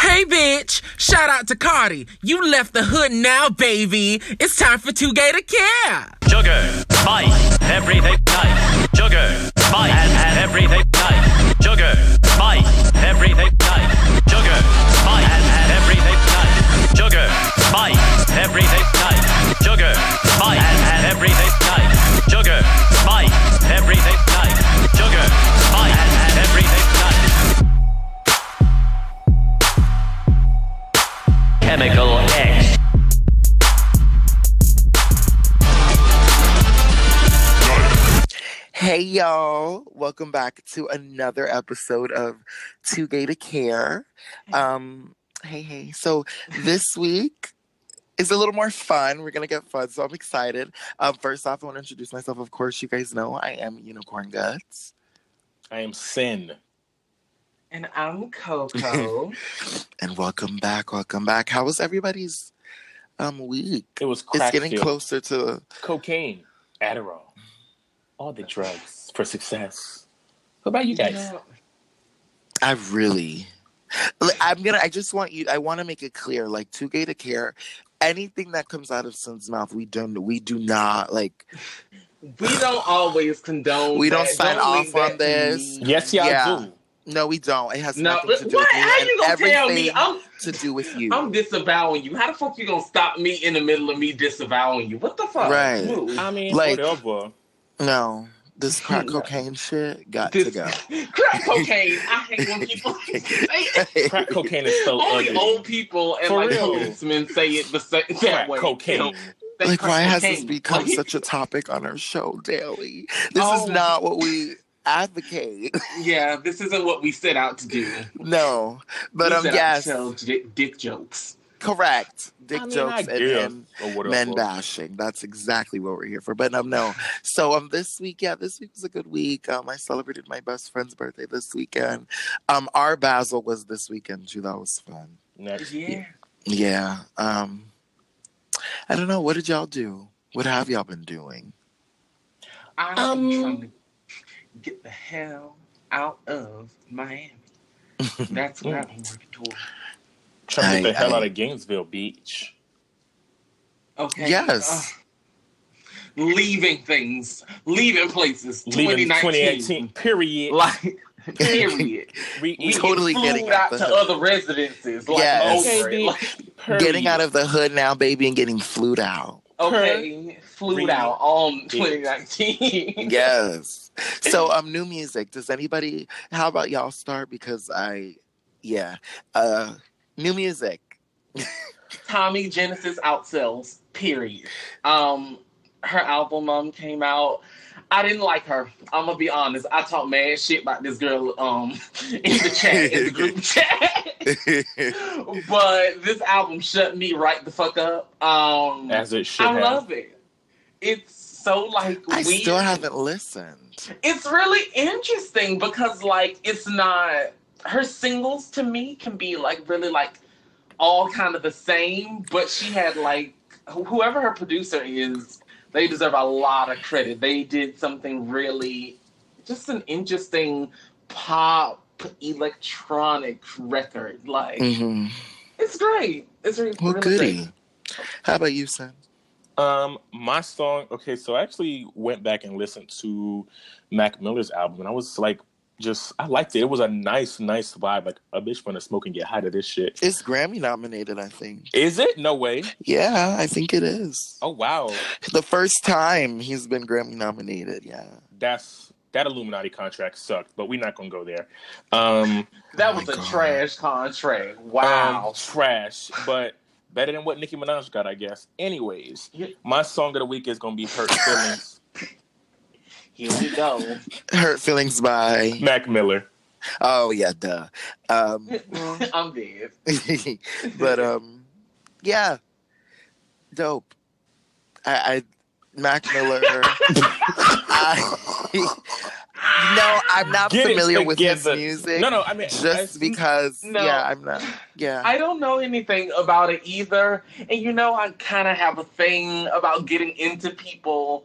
Hey, bitch. Shout out to Cardi. You left the hood now, baby. It's time for Too Gay to Care. Sugar, spice, everything nice. Sugar, spice, and, and everything nice. Sugar, spice, everything nice. Sugar, spice, and, and everything nice. Sugar, spice, everything nice. Sugar, spice, and, and everything nice. Sugar, spice, everything nice. Sugar, Chemical X. Hey y'all, welcome back to another episode of Too Gay to Care. Um, hey, hey. So this week is a little more fun. We're gonna get fun, so I'm excited. Um, first off, I want to introduce myself. Of course, you guys know I am Unicorn Guts. I am Sin. And I'm Coco. And welcome back, welcome back. How was everybody's um week? It was It's getting filled. closer to Cocaine, Adderall, all the drugs for success. What about you guys? I really, I'm gonna. I just want you. I want to make it clear, like, too gay to care. Anything that comes out of Sin's mouth, we don't. We do not like. we don't always condone. We don't that. sign leave off on this. Yes, y'all Yeah. do. No, we don't. It has No, nothing to do what? with you. How and you gonna tell me? I'm to do with you. I'm disavowing you. How the fuck you gonna stop me in the middle of me disavowing you? What the fuck? Right. Move. I mean, Like- whatever. no, this crack No. cocaine shit got This to go. crack cocaine. I hate when people say it. Crack cocaine is so Only ugly. old people and For like real. policemen say it the same that Crack way. cocaine. You know, like, crack why has this become such a topic on our show daily? This Oh. is not what we advocate. Yeah, this isn't what we set out to do. no, but We um, set out to yes, tell dick, dick jokes. correct. Dick I mean, jokes I and, guess, and men bashing. That's exactly what we're here for. But um, no. So um, this week, yeah, this week was a good week. Um, I celebrated my best friend's birthday this weekend. Um, Art Basel was this weekend too. That was fun. Next. year. Yeah. Um, I don't know. What did y'all do? What have y'all been doing? I'm Um, trying to get the hell out of Miami. That's what I've been working toward. Trying to get the hell I- out of Gainesville Beach. Okay. Yes. Uh, leaving things, leaving places. Leaving 2019. 2018. Period. Like, period. Re- We Totally get getting flued out out the to hood. other residences. Like, Yes. Okay. Like. Getting out of the hood now, baby, and getting flued out. okay, flued out on 2019. Yes. So um, new music. Does anybody? How about y'all start? Because I, yeah, uh, new music. Tommy Genesis outsells. Period. Um, her album um came out. I didn't like her. I'm gonna be honest. I talked mad shit about this girl um in the chat, in the group chat. but this album shut me right the fuck up. Um, As it should I have. love it. It's so like we I weird. still haven't listened. It's really interesting because like it's not her singles to me can be like really like all kind of the same, but she had like whoever her producer is, they deserve a lot of credit. They did something really just an interesting pop electronic record. Like hmm it's great. It's really, Well, really goody. great. How about you, son? Um, my song. Okay, so I actually went back and listened to Mac Miller's album, and I was like, just I liked it. It was a nice, nice vibe. Like a bitch wanna smoke and get high to this shit. It's Grammy nominated, I think. Is it? No way. Yeah, I think it is. Oh wow, The first time he's been Grammy nominated. Yeah. that's that Illuminati contract sucked, but we're not gonna go there. Um, That Oh was a God. trash contract. um, Wow. trash, but better than what Nicki Minaj got, I guess. Anyways, Yeah. my song of the week is gonna be "Hurt Feelings." Here we go. Hurt Feelings by. Mac Miller. Oh, yeah, duh. Um, I'm dead. but, um, yeah. Dope. I, I Mac Miller. I, no, I'm not Get familiar with his music. No, no, I mean Just I- because, No. yeah, I'm not. Yeah. I don't know anything about it either. And you know, I kind of have a thing about getting into people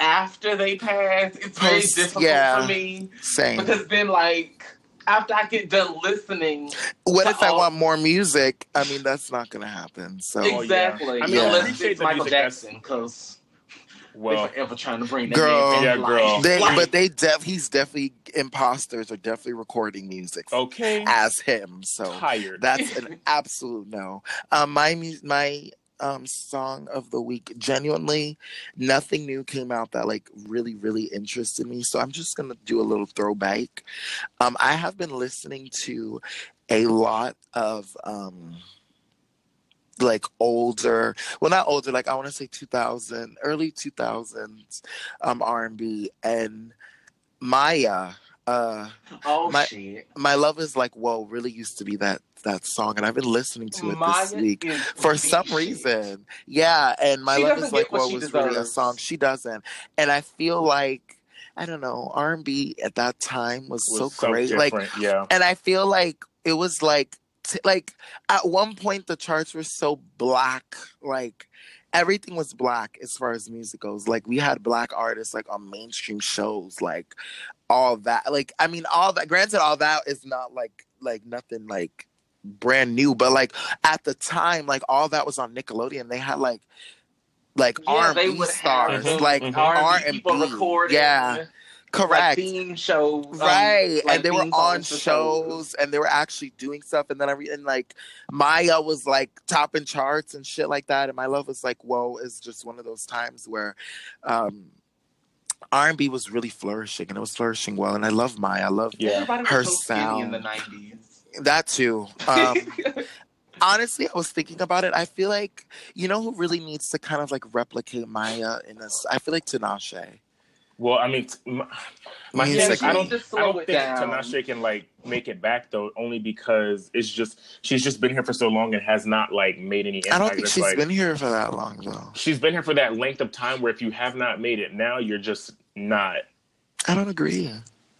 after they pass. It's very Post- difficult yeah. for me Same. because then, like, after I get done listening. What if I want more music? I mean, that's not gonna happen. So oh, yeah. exactly. I mean, I Unless appreciate it's the Michael music Jackson, because Well, they're forever trying to bring that Girl. man back Yeah, girl. they, Like, but they def he's definitely imposters are definitely recording music okay. as him. So Tired. that's an absolute no. Um, my my um song of the week, genuinely, nothing new came out that like really really interested me. So I'm just gonna do a little throwback. Um, I have been listening to a lot of um like older well not older like i want to say 2000 early 2000s um r&b and mya uh oh my- shit. my love is like whoa really used to be that that song and i've been listening to it Mya this week for some shit. reason yeah and my She love is like whoa was really a song she doesn't and i feel like i don't know r&b at that time was, Was so great like yeah. and I feel like it was like t- like at one point the charts were so black, like everything was black as far as music goes. Like we had black artists like on mainstream shows, like all that. Like I mean, all that. Granted, all that is not like like nothing like brand new, but like at the time, like all that was on Nickelodeon. They had like like Yeah, R&B would have stars, Mhm, like mhm. R R&B and people B. recording. Yeah, like, correct. theme shows, um, right like and they were on songs shows and they were actually doing stuff and then every and like mya was like topping charts and shit like that and my love was like whoa it's just one of those times where um r&b was really flourishing and it was flourishing well and i love mya i love Yeah. Her so skinny in the nineties. that too um honestly i was thinking about it i feel like you know who really needs to kind of like replicate mya in this i feel like tinashe Well, I mean, t- my, my He's thing like- I don't, Just I don't it think down. Tinashe can like make it back though, only because it's just she's just been here for so long and has not like made any. Impact. i don't think It's she's like, been here for that long though She's been here for that length of time where if you have not made it now, you're just not. i don't agree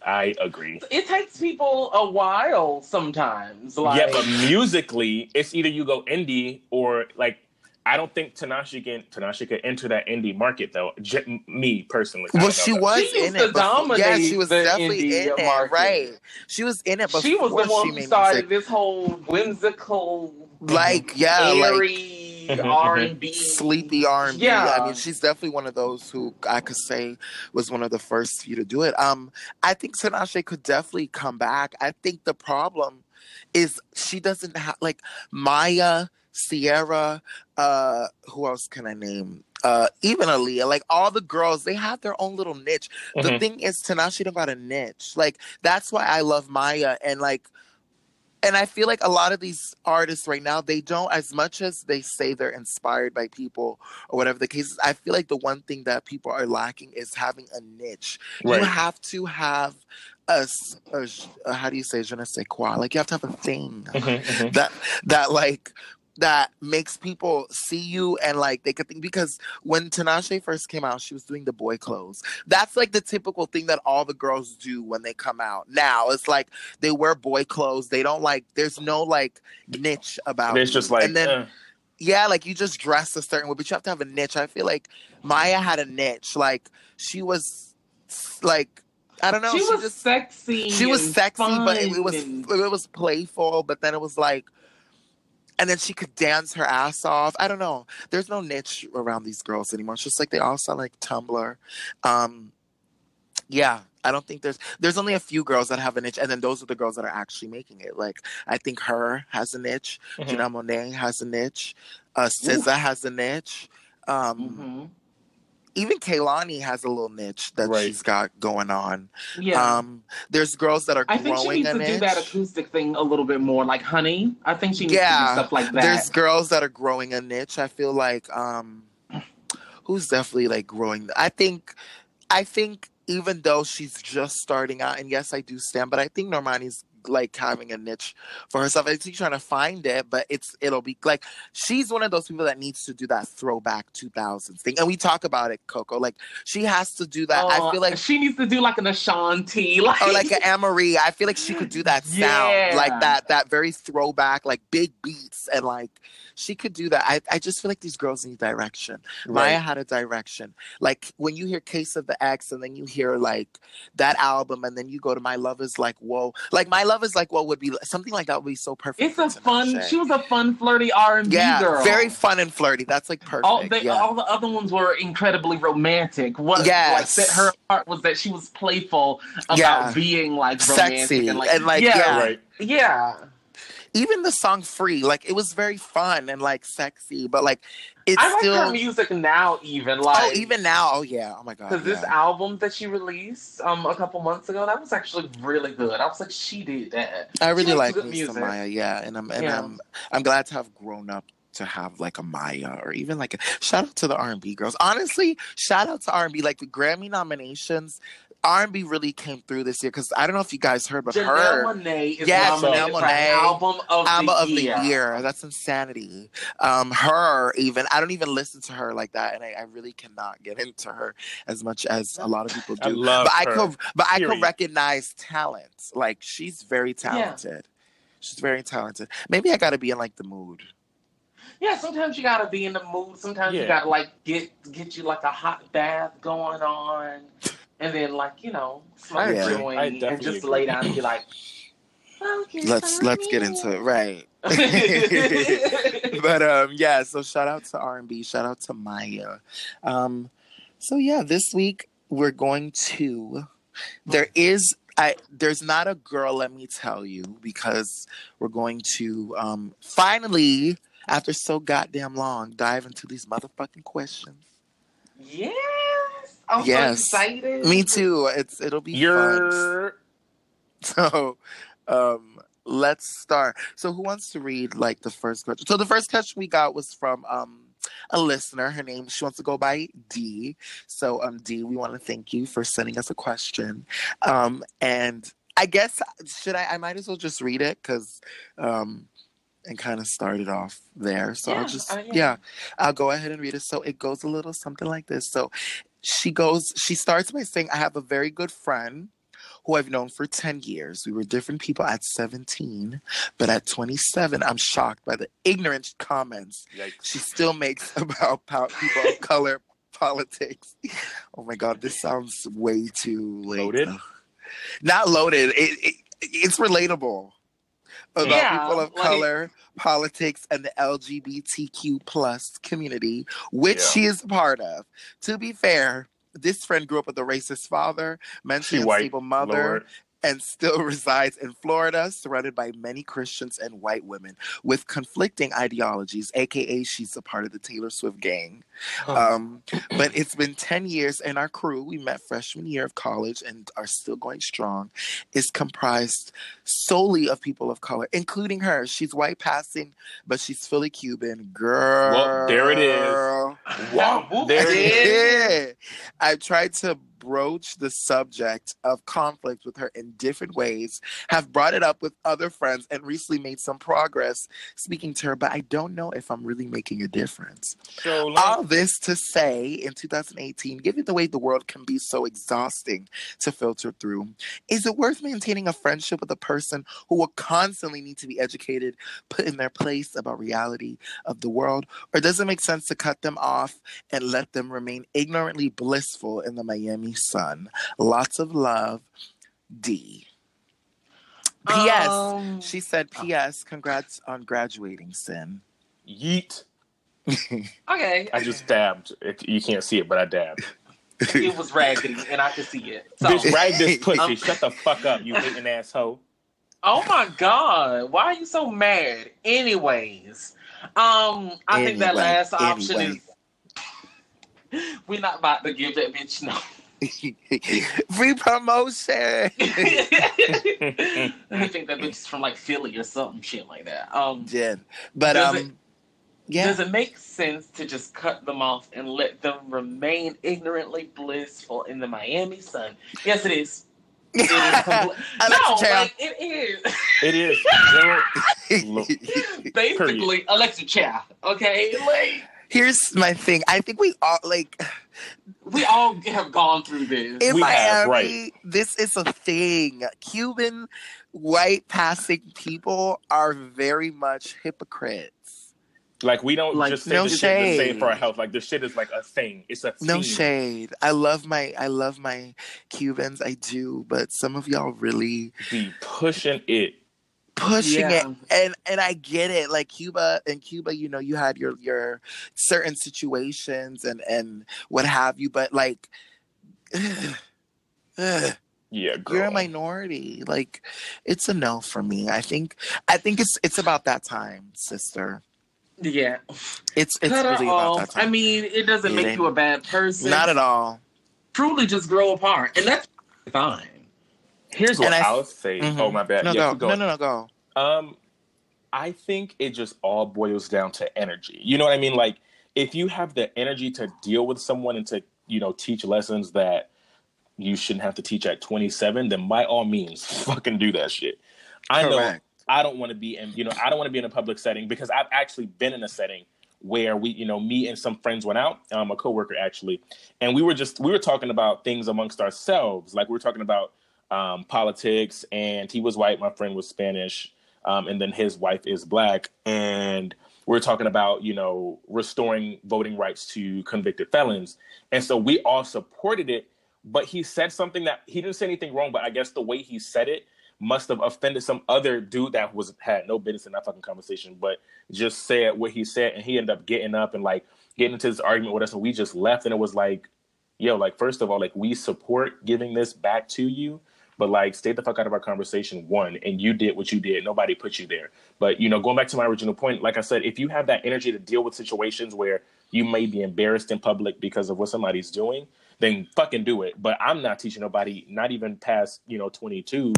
I agree. It takes people a while sometimes. Like, yeah, but musically, it's either you go indie or like. I don't think Tinashe can Tinashe could enter that indie market though. J- me personally. Well, she though. was She in to it. Before. Yeah, she was definitely indie in it. Right. She was in it before she was the one who started music. this whole whimsical, Like, yeah, like airy Mhm, R and B, sleepy R and B. Yeah. I mean, she's definitely one of those who I could say was one of the first few to do it. Um, I think Tinashe could definitely come back. I think the problem is she doesn't have like Mya, Ciara, uh, who else can I name? Uh, even Aaliyah, like all the girls, they have their own little niche. The Mhm. thing is, Tinashe don't got a niche. Like that's why I love Mya and like, and I feel like a lot of these artists right now, they don't as much as they say they're inspired by people or whatever the case is. I feel like the one thing that people are lacking is having a niche. Right. You have to have a, how do you say je ne sais quoi? Like you have to have a thing Mhm, mhm. that that like that makes people see you and like they could think because when Tinashe first came out, she was doing the boy clothes. That's like the typical thing that all the girls do when they come out. Now it's like they wear boy clothes. They don't like. There's no like niche about. It's you. just like, and then uh, yeah, like you just dress a certain way, but you have to have a niche. I feel like Mya had a niche. Like she was like I don't know. she, was just sexy. she was sexy, but it, it was it was playful. But then it was like, and then she could dance her ass off. I don't know. There's no niche around these girls anymore. It's just like they all sound like Tumblr. Um, yeah, I don't think there's there's only a few girls that have a niche, and then those are the girls that are actually making it. Like I think her has a niche. mhm. Janelle Monáe has a niche. Uh, SZA has a niche. Um, Mhm. Even Kehlani has a little niche that Right. she's got going on. Yeah. Um, there's girls that are I think she growing needs a to niche. do that acoustic thing a little bit more, like Honey. I think she needs Yeah, to do stuff like that. There's girls that are growing a niche. I feel like um, who's definitely like growing. I think, I think even though she's just starting out, and yes, I do stand, but I think Normani's like having a niche for herself. I think she's trying to find it, but it's it'll be like she's one of those people that needs to do that throwback 2000s thing, and we talk about it, Coco. Like she has to do that. I Uh, feel like she needs to do like an Ashanti, like or like an Amerie. I feel like she could do that sound, Yeah. like that, that very throwback, like big beats, and like she could do that. I, I just feel like these girls need direction. Mya had a direction. Like when you hear Case of the Ex, and then you hear like that album, and then you go to My Love is like whoa, like My Love love is like what would be something like that would be so perfect. It's a for fun. Tinashe. She was a fun, flirty R and B yeah, girl. very fun and flirty. That's like perfect. All, they, yeah. all the other ones were incredibly romantic. What Yes. like that her part was that she was playful about Yeah. being like romantic Sexy and like, and, like, yeah, yeah. Right. yeah. Even the song "Free," like it was very fun and like sexy, but like it's I like still. her music now, even like oh, even now, oh yeah, oh my god. because this album that she released um a couple months ago that was actually really good. I was like, she did that. I really like good Lisa music. Mya, yeah, and I'm and Yeah. I'm I'm glad to have grown up to have like a Mya or even like a shout out to the R and B girls. Honestly, shout out to R and B. Like the Grammy nominations, R and B really came through this year because I don't know if you guys heard, but Janelle her Monae is Yes, nominated Janelle for Monáe, album of album the of year. the year. That's insanity. Um, her even I don't even listen to her like that, and I, I really cannot get into her as much as a lot of people I do. love but I could, but I could recognize talent. Like she's very talented. She's very talented. Maybe I got to be in like the mood. Yeah, sometimes you gotta be in the mood. Sometimes you gotta like get get you like a hot bath going on, and then like you know smoke I a joint and just agree. lay down and be like, "Focus Let's on let's get into it. Right. but um yeah, so shout out to R&B, shout out to Mya. Um so yeah, this week we're going to there is I there's not a girl, let me tell you, because we're going to um finally after so goddamn long dive into these motherfucking questions. yes, I'm Yes. so excited. Me too. It's it'll be fun. You're So, um, let's start. So, who wants to read like the first question? So, the first question we got was from um a listener. Her name she wants to go by D. So, um, D, we want to thank you for sending us a question. Um, and I guess should I? I might as well just read it because um. And kind of started off there. So Yeah, I'll just, uh, yeah. yeah, I'll go ahead and read it. So it goes a little something like this. So she goes, she starts by saying, I have a very good friend who I've known for 10 years. We were different people at 17, but at 27, I'm shocked by the ignorant comments yikes. she still makes about people of color politics. Oh my God, this sounds way too late. Loaded? Not loaded. It, it, it's relatable about Yeah, people of like- color, politics, and the LGBTQ plus community, which Yeah. she is a part of. To be fair, this friend grew up with a racist father, mentally She white, unstable mother, Lord. And still resides in Florida, surrounded by many Christians and white women with conflicting ideologies, aka she's a part of the Taylor Swift gang. Um, but it's been 10 years, and our crew, we met freshman year of college and are still going strong, is comprised solely of people of color, including her. She's white passing, but she's fully Cuban. Girl. Well, there it is. Wow, there it is. I tried to broach the subject of conflict with her in different ways, have brought it up with other friends, and recently made some progress speaking to her, but I don't know if I'm really making a difference. So let All this to say, in 2018, given the way the world can be so exhausting to filter through, is it worth maintaining a friendship with a person who will constantly need to be educated, put in their place about reality of the world? Or does it make sense to cut them off and let them remain ignorantly blissful in the Miami sun? Lots of love, D. P.S. Um, she said, P.S. Congrats on graduating, Sin. yeet. okay, I just dabbed. It, you can't see it, but I dabbed. it was raggedy, and I could see it. So, Bitch, rag this pussy. Um, Shut the fuck up, you hating asshole. oh my god, why are you so mad? Anyways, um, I think that last option anyway. is we're not about to give that bitch no. Free promotion. I think that bitch is from like Philly or something shit like that. Um, yeah, But Does um it- yeah. Does it make sense to just cut them off and let them remain ignorantly blissful in the Miami sun? Yes, it is. It is compl- I no, like like it is. It is. Zero- Look. Basically, Alexa Chow. Okay, like Here's my thing. I think we all like we all have gone through this. in We Miami, have, right. this is a thing. Cuban white passing people are very much hypocrites. Like we don't Like, just say no this shit to say shade. for our health. Like this shit is like a thing. It's a No shade. I love my I love my Cubans. I do, but some of y'all really Be pushing it. Pushing Yeah. it and and I get it like Cuba in Cuba you know you had your your certain situations and and what have you but like ugh, Yeah, girl. you're a minority like it's a no for me I think I think it's it's about that time sister Yeah. it's it's Cut really about that time I mean, it doesn't It make you a bad person. not at all Truly just grow apart. And that's fine. Here's what And I- I'll say. Mhm. Oh my bad. no yeah, go no no no go Um, I think it just all boils down to energy. You know what I mean? Like if you have the energy to deal with someone and to you know teach lessons that you shouldn't have to teach at 27, then by all means, fucking do that shit. I know Correct. I don't want to be in, you know, I don't want to be in a public setting because I've actually been in a setting where we, you know, me and some friends went out, um, a coworker actually, and we were just we were talking about things amongst ourselves, like we were talking about um, politics, and he was white, my friend was Spanish, um, and then his wife is black, and we we're talking about you know restoring voting rights to convicted felons, and so we all supported it. But he said something that he didn't say anything wrong, but I guess the way he said it must have offended some other dude that was had no business in that fucking conversation, but just said what he said, and he ended up getting up and like getting into this argument with us, and we just left, and it was like, yo, like first of all, like we support giving this back to you, but like stay the fuck out of our conversation. One, and you did what you did. Nobody put you there. But you know, going back to my original point, like I said, if you have that energy to deal with situations where you may be embarrassed in public because of what somebody's doing, then fucking do it. But I'm not teaching nobody, not even past you know 22,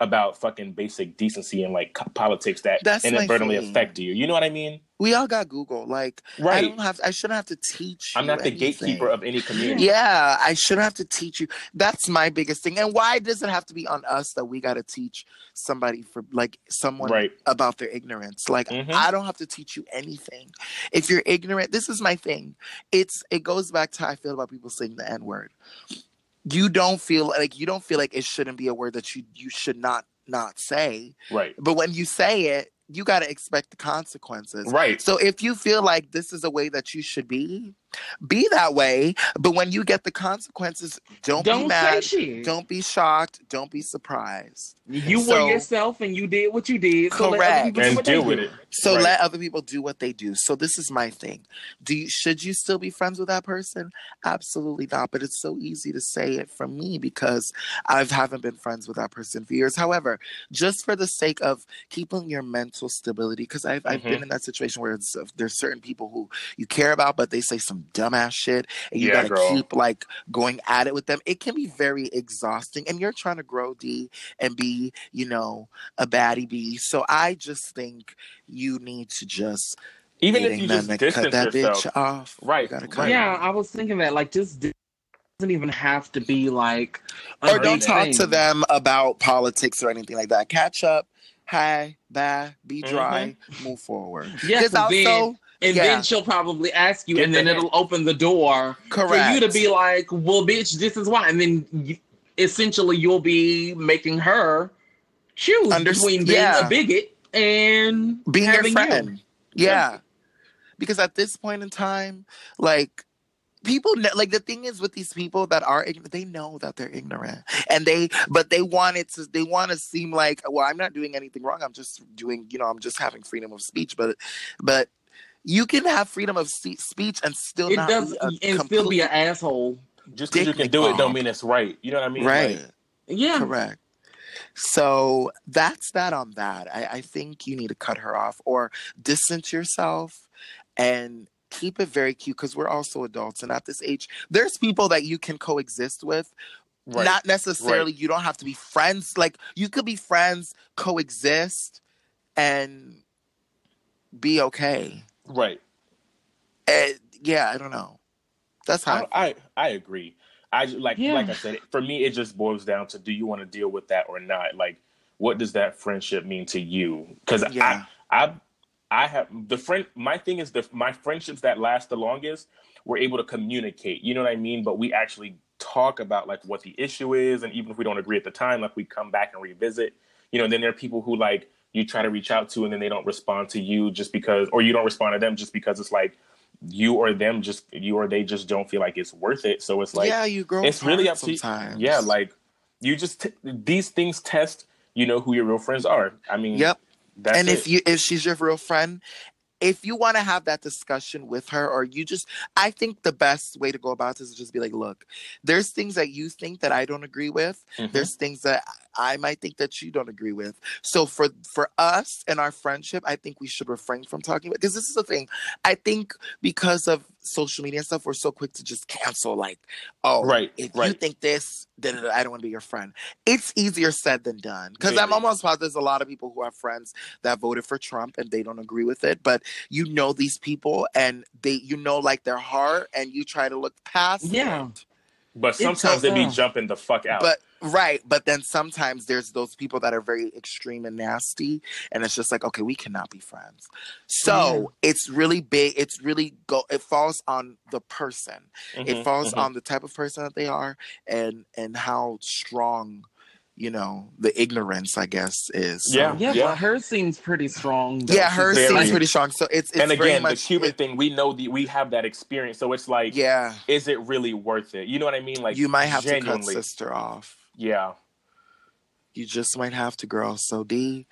about fucking basic decency and like politics that That's inadvertently affect you. You know what I mean? we all got Google like I Right. don't have I shouldn't have to teach I'm not the anything. gatekeeper of any community. Yeah, I shouldn't have to teach you. That's my biggest thing. And why does it have to be on us that we got to teach somebody for like someone Right. about their ignorance? Like Mhm. I don't have to teach you anything. If you're ignorant, this is my thing. It's it goes back to how I feel about people saying the N word. You don't feel like you don't feel like it shouldn't be a word that you you should not not say. Right. But when you say it, you got to expect the consequences. Right. So if you feel like this is a way that you should be, be that way. But when you get the consequences, don't, be Don't say mad. shit. Don't be shocked. Don't be surprised. You So- were yourself and you did what you did. So let Correct. other people do And what they deal do. with it. So Right. let other people do what they do. So this is my thing. Do you should you still be friends with that person? Absolutely not. But it's so easy to say it from me because I haven't been friends with that person for years. However, just for the sake of keeping your mental stability, because I've I've Mhm. been in that situation where it's, uh, there's certain people who you care about, but they say some dumbass shit, and you Yeah, gotta girl. keep like going at it with them. It can be very exhausting, and you're trying to grow D and be, you know, a baddie B. So I just think you need to just Even if you just distance cut that yourself. bitch off. Right, You gotta cut Yeah, I was thinking that. Like, just d- doesn't even have to be like. or don't talk to them about politics or anything like that. Catch up, hi, bye, be mm-hmm. dry, move forward. Yeah, Because 'cause then- also, And yeah. then she'll probably ask you, Get and then the it'll open the door correct. for you to be like, "Well, bitch, this is why." And then you, essentially, you'll be making her choose Underst- between being yeah. a bigot and being your friend. You. Yeah. Because at this point in time, like people know, like the thing is with these people that are ignorant, they know that they're ignorant. And they but they want it to they want to seem like, well, I'm not doing anything wrong. I'm just doing, you know, I'm just having freedom of speech, but but you can have freedom of speech and still It not does, be a and still be an asshole. Just because you can do it don't mean it's right. You know what I mean? right. Like, Yeah, Correct. So that's that on that. I, I think you need to cut her off or distance yourself and keep it very cute because we're also adults. And at this age, there's people that you can coexist with. right. Not necessarily, you don't have to be friends. Like, you could be friends, coexist, and be okay. Right. And yeah, I don't know. That's how I, I I agree. I like Yeah. like I said, for me, it just boils down to do you want to deal with that or not? Like, what does that friendship mean to you? Because Yeah. I I I have the friend. My thing is the my friendships that last the longest. We're able to communicate. You know what I mean? But we actually talk about like what the issue is, and even if we don't agree at the time, like we come back and revisit. You know, then there are people who like you try to reach out to and then they don't respond to you just because or you don't respond to them just because it's like you or them just you or they just don't feel like it's worth it so it's like yeah, you grow. it's really up apart to you. sometimes. Yeah, like you just t- these things test, you know, who your real friends are. I mean, Yep. That's and it. if you if she's your real friend if you want to have that discussion with her or you just i think the best way to go about this is just be like look there's things that you think that i don't agree with Mhm. there's things that i might think that you don't agree with. So for for us and our friendship i think we should refrain from talking about because this is the thing. I think because of social media and stuff we're so quick to just cancel like oh Right, if you think this then i don't want to be your friend. It's easier said than done because i'm almost positive there's a lot of people who have friends that voted for trump and they don't agree with it but you know these people and they you know like their heart and you try to look past Yeah. it. But sometimes so- they be jumping the fuck out. But right, but then sometimes there's those people that are very extreme and nasty, and it's just like, okay, we cannot be friends. So it's really big. It's really go. It falls on the person. Mhm, It falls mhm. on the type of person that they are, and and how strong, you know, the ignorance, I guess, is. So- Yeah. Yeah, but hers seems pretty strong. though. yeah, hers very- seems pretty strong. So it's, it's and very again, much, the Cuban it- thing, we know the we have that experience, so it's like, yeah, is it really worth it? You know what I mean? Like, you might have to cut sister off. yeah. You just might have to, girl. So D,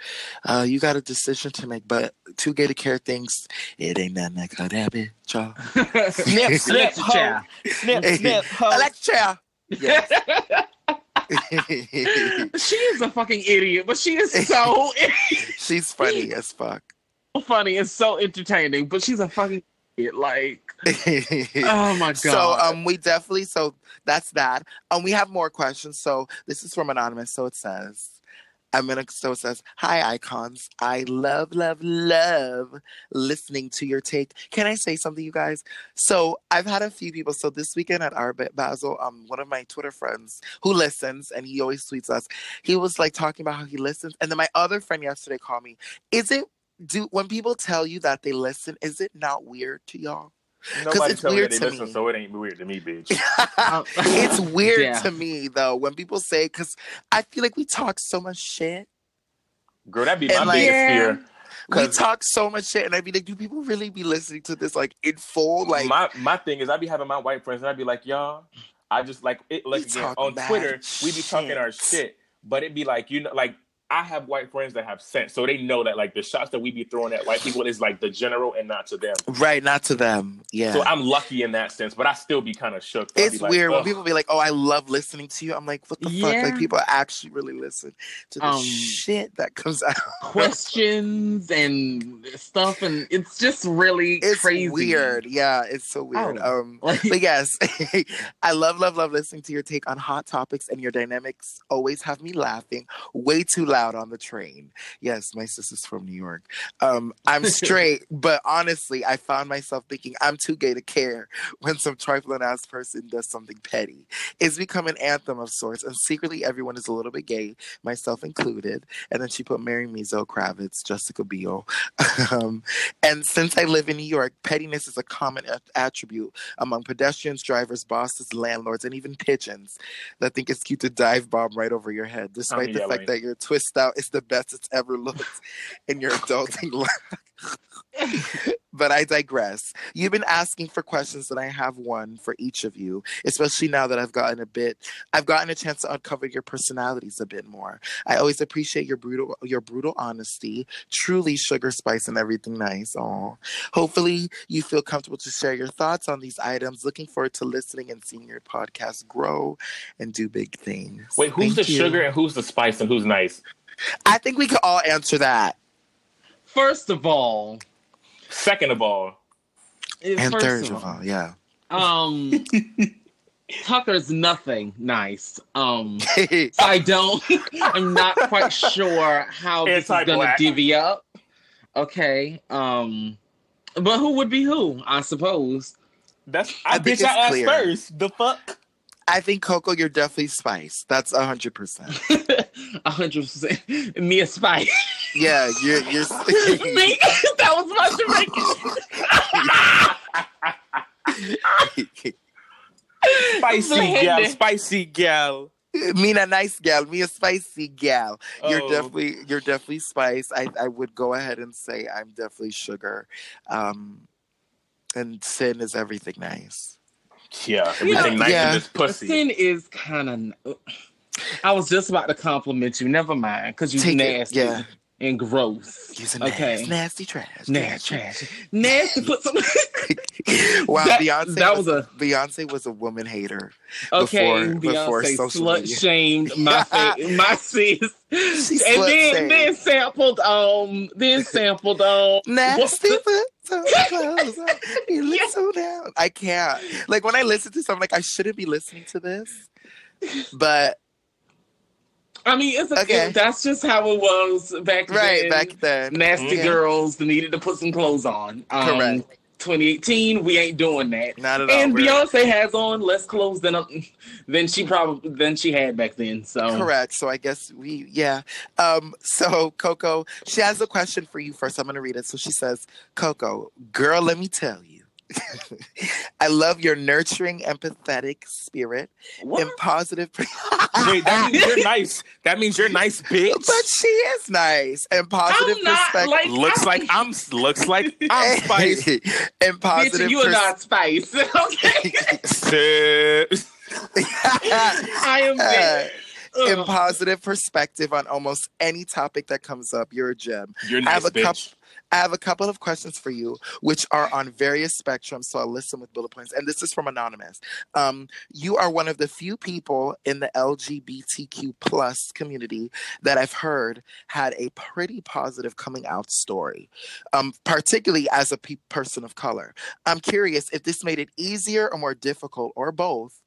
uh, you got a decision to make. But two gay to care things, it ain't nothing that could happen, y'all. Snip, snip, Electric ho. chair. snip, snip, ho. Electra. Yes. she is a fucking idiot, but she is so She's funny as fuck. funny and so entertaining. But she's a fucking idiot. Like, oh my god. so um we definitely so that's that. Um we have more questions. So this is from anonymous. So it says I'm gonna so says, Hi icons. I love, love, love listening to your take. Can I say something, you guys? So I've had a few people. So this weekend at Art Basel, um, one of my Twitter friends who listens and he always tweets us, he was like talking about how he listens. And then my other friend yesterday called me. Is it do when people tell you that they listen, is it not weird to y'all? Nobody it's tell me weird that they to listen, me. so it ain't weird to me, bitch. It's weird Yeah. to me though when people say because I feel like we talk so much shit. Girl, that'd be my And, like- biggest Yeah. fear. We 'Cause- talk so much shit, and I'd be like, "Do people really be listening to this like in full?" Like, my my thing is, I'd be having my white friends, and I'd be like, y'all, I just like it. Like We again, talk on mad Twitter, we be talking our shit, but it'd be like you know, like I have white friends that have sense, so they know that like the shots that we be throwing at white people is like the general and not to them. right? Not to them. Yeah, So I'm lucky in that sense, but I still be kind of shook. It's like, weird when people be like, "Oh, I love listening to you." I'm like, "What the fuck?" Like people actually really listen to the Um, shit that comes out. questions and stuff, and it's just really It's crazy. weird. Yeah, it's so weird. Oh. Um, Like, but yes, I love, love, love listening to your take on hot topics, and your dynamics always have me laughing way too loud on the train. Yes, my sister's from New York. Um, I'm straight, but honestly, I found myself thinking I'm too gay to care when some trifling ass person does something petty. It's become an anthem of sorts, and secretly everyone is a little bit gay, myself included. And then she put Mary Me, Zoe Kravitz, Jessica Biel. um, and since I live in New York, pettiness is a common a- attribute among pedestrians, drivers, bosses, landlords, and even pigeons that think it's cute to dive bomb right over your head, despite mean, the yeah, fact like- that your twist out is the best it's ever looked in your adulting life. but I digress. You've been asking for questions, and I have one for each of you, especially now that I've gotten a bit, I've gotten a chance to uncover your personalities a bit more. I always appreciate your brutal, your brutal honesty, truly sugar spice and everything nice. Oh, hopefully you feel comfortable to share your thoughts on these items. Looking forward to listening and seeing your podcast grow and do big things. Wait, who's Thank the you. sugar and who's the spice and who's nice? I think we could all answer that. first of all, Second of all, And third of of all, all, yeah. um, Tucker's nothing nice. Um, so I don't. I'm not quite sure how this is gonna Anti-black. divvy up. Okay. Um, but who would be who? I suppose. that's I I, think bitch. I asked clear. first. The fuck. I think Coco, you're definitely spice. That's a hundred percent. A hundred percent. Me a Spice. Yeah, you're you're. Me? that was my Jamaican. Spicy gal, spicy gal. me a nice gal, me a spicy gal. You're Oh. definitely you're definitely spice. I, I would go ahead and say I'm definitely sugar. Um and sin is everything nice. Yeah, everything nice Yeah. in this pussy. Sin is kind of. I was just about to compliment you. Never mind, because you Take it, nasty yeah. And gross. He's a Okay. nasty, nasty trash. Nasty, trash, nasty. Put some. wow, That- Beyonce that was, was a- Beyonce was a woman hater. Okay, Before- before Beyonce social slut media. shamed my fa- my sis, She and then then sampled um then sampled um Nasty what- put some clothes on. You look so down. I can't. Like when I listen to something, like I shouldn't be listening to this. But I mean, it's a, Okay. it- that's just how it was back then. right then. back then, Nasty Yeah. girls needed to put some clothes on. Um, Correct. 2018, we ain't doing that. not at all. And We're- Beyonce has on less clothes than uh, than she probably than she had back then. So Correct. So I guess we, yeah. Um, so Coco, she has a question for you first. I'm going to read it. So she says, Coco, girl, let me tell you. I love your nurturing, empathetic spirit What? and positive. Wait, that means you're nice. That means you're nice, bitch. but she is nice and positive I'm not perspective. like looks I'm- like I'm looks like I'm spice. and Bitch, positive. you are pers- not Spice. okay, I am. Uh, there. and positive perspective on almost any topic that comes up. You're a gem. You're I nice, have a bitch. I have a couple of questions for you, which are on various spectrums. So I'll list them with bullet points. And this is from Anonymous. Um, you are one of the few people in the LGBTQ plus community that I've heard had a pretty positive coming out story, um, particularly as a pe- person of color. I'm curious if this made it easier or more difficult, or both,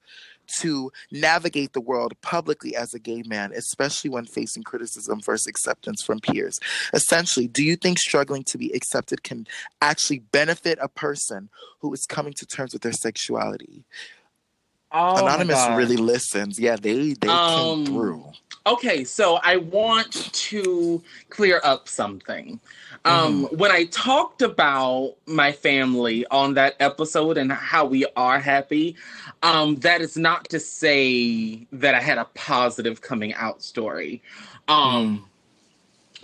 to navigate the world publicly as a gay man, especially when facing criticism versus acceptance from peers. Essentially, do you think struggling to be accepted can actually benefit a person who is coming to terms with their sexuality? Oh Anonymous really listens. Yeah, they they Um, came through. Okay, so I want to clear up something. Um, When I talked about my family on that episode and how we are happy, um, that is not to say that I had a positive coming out story. Um,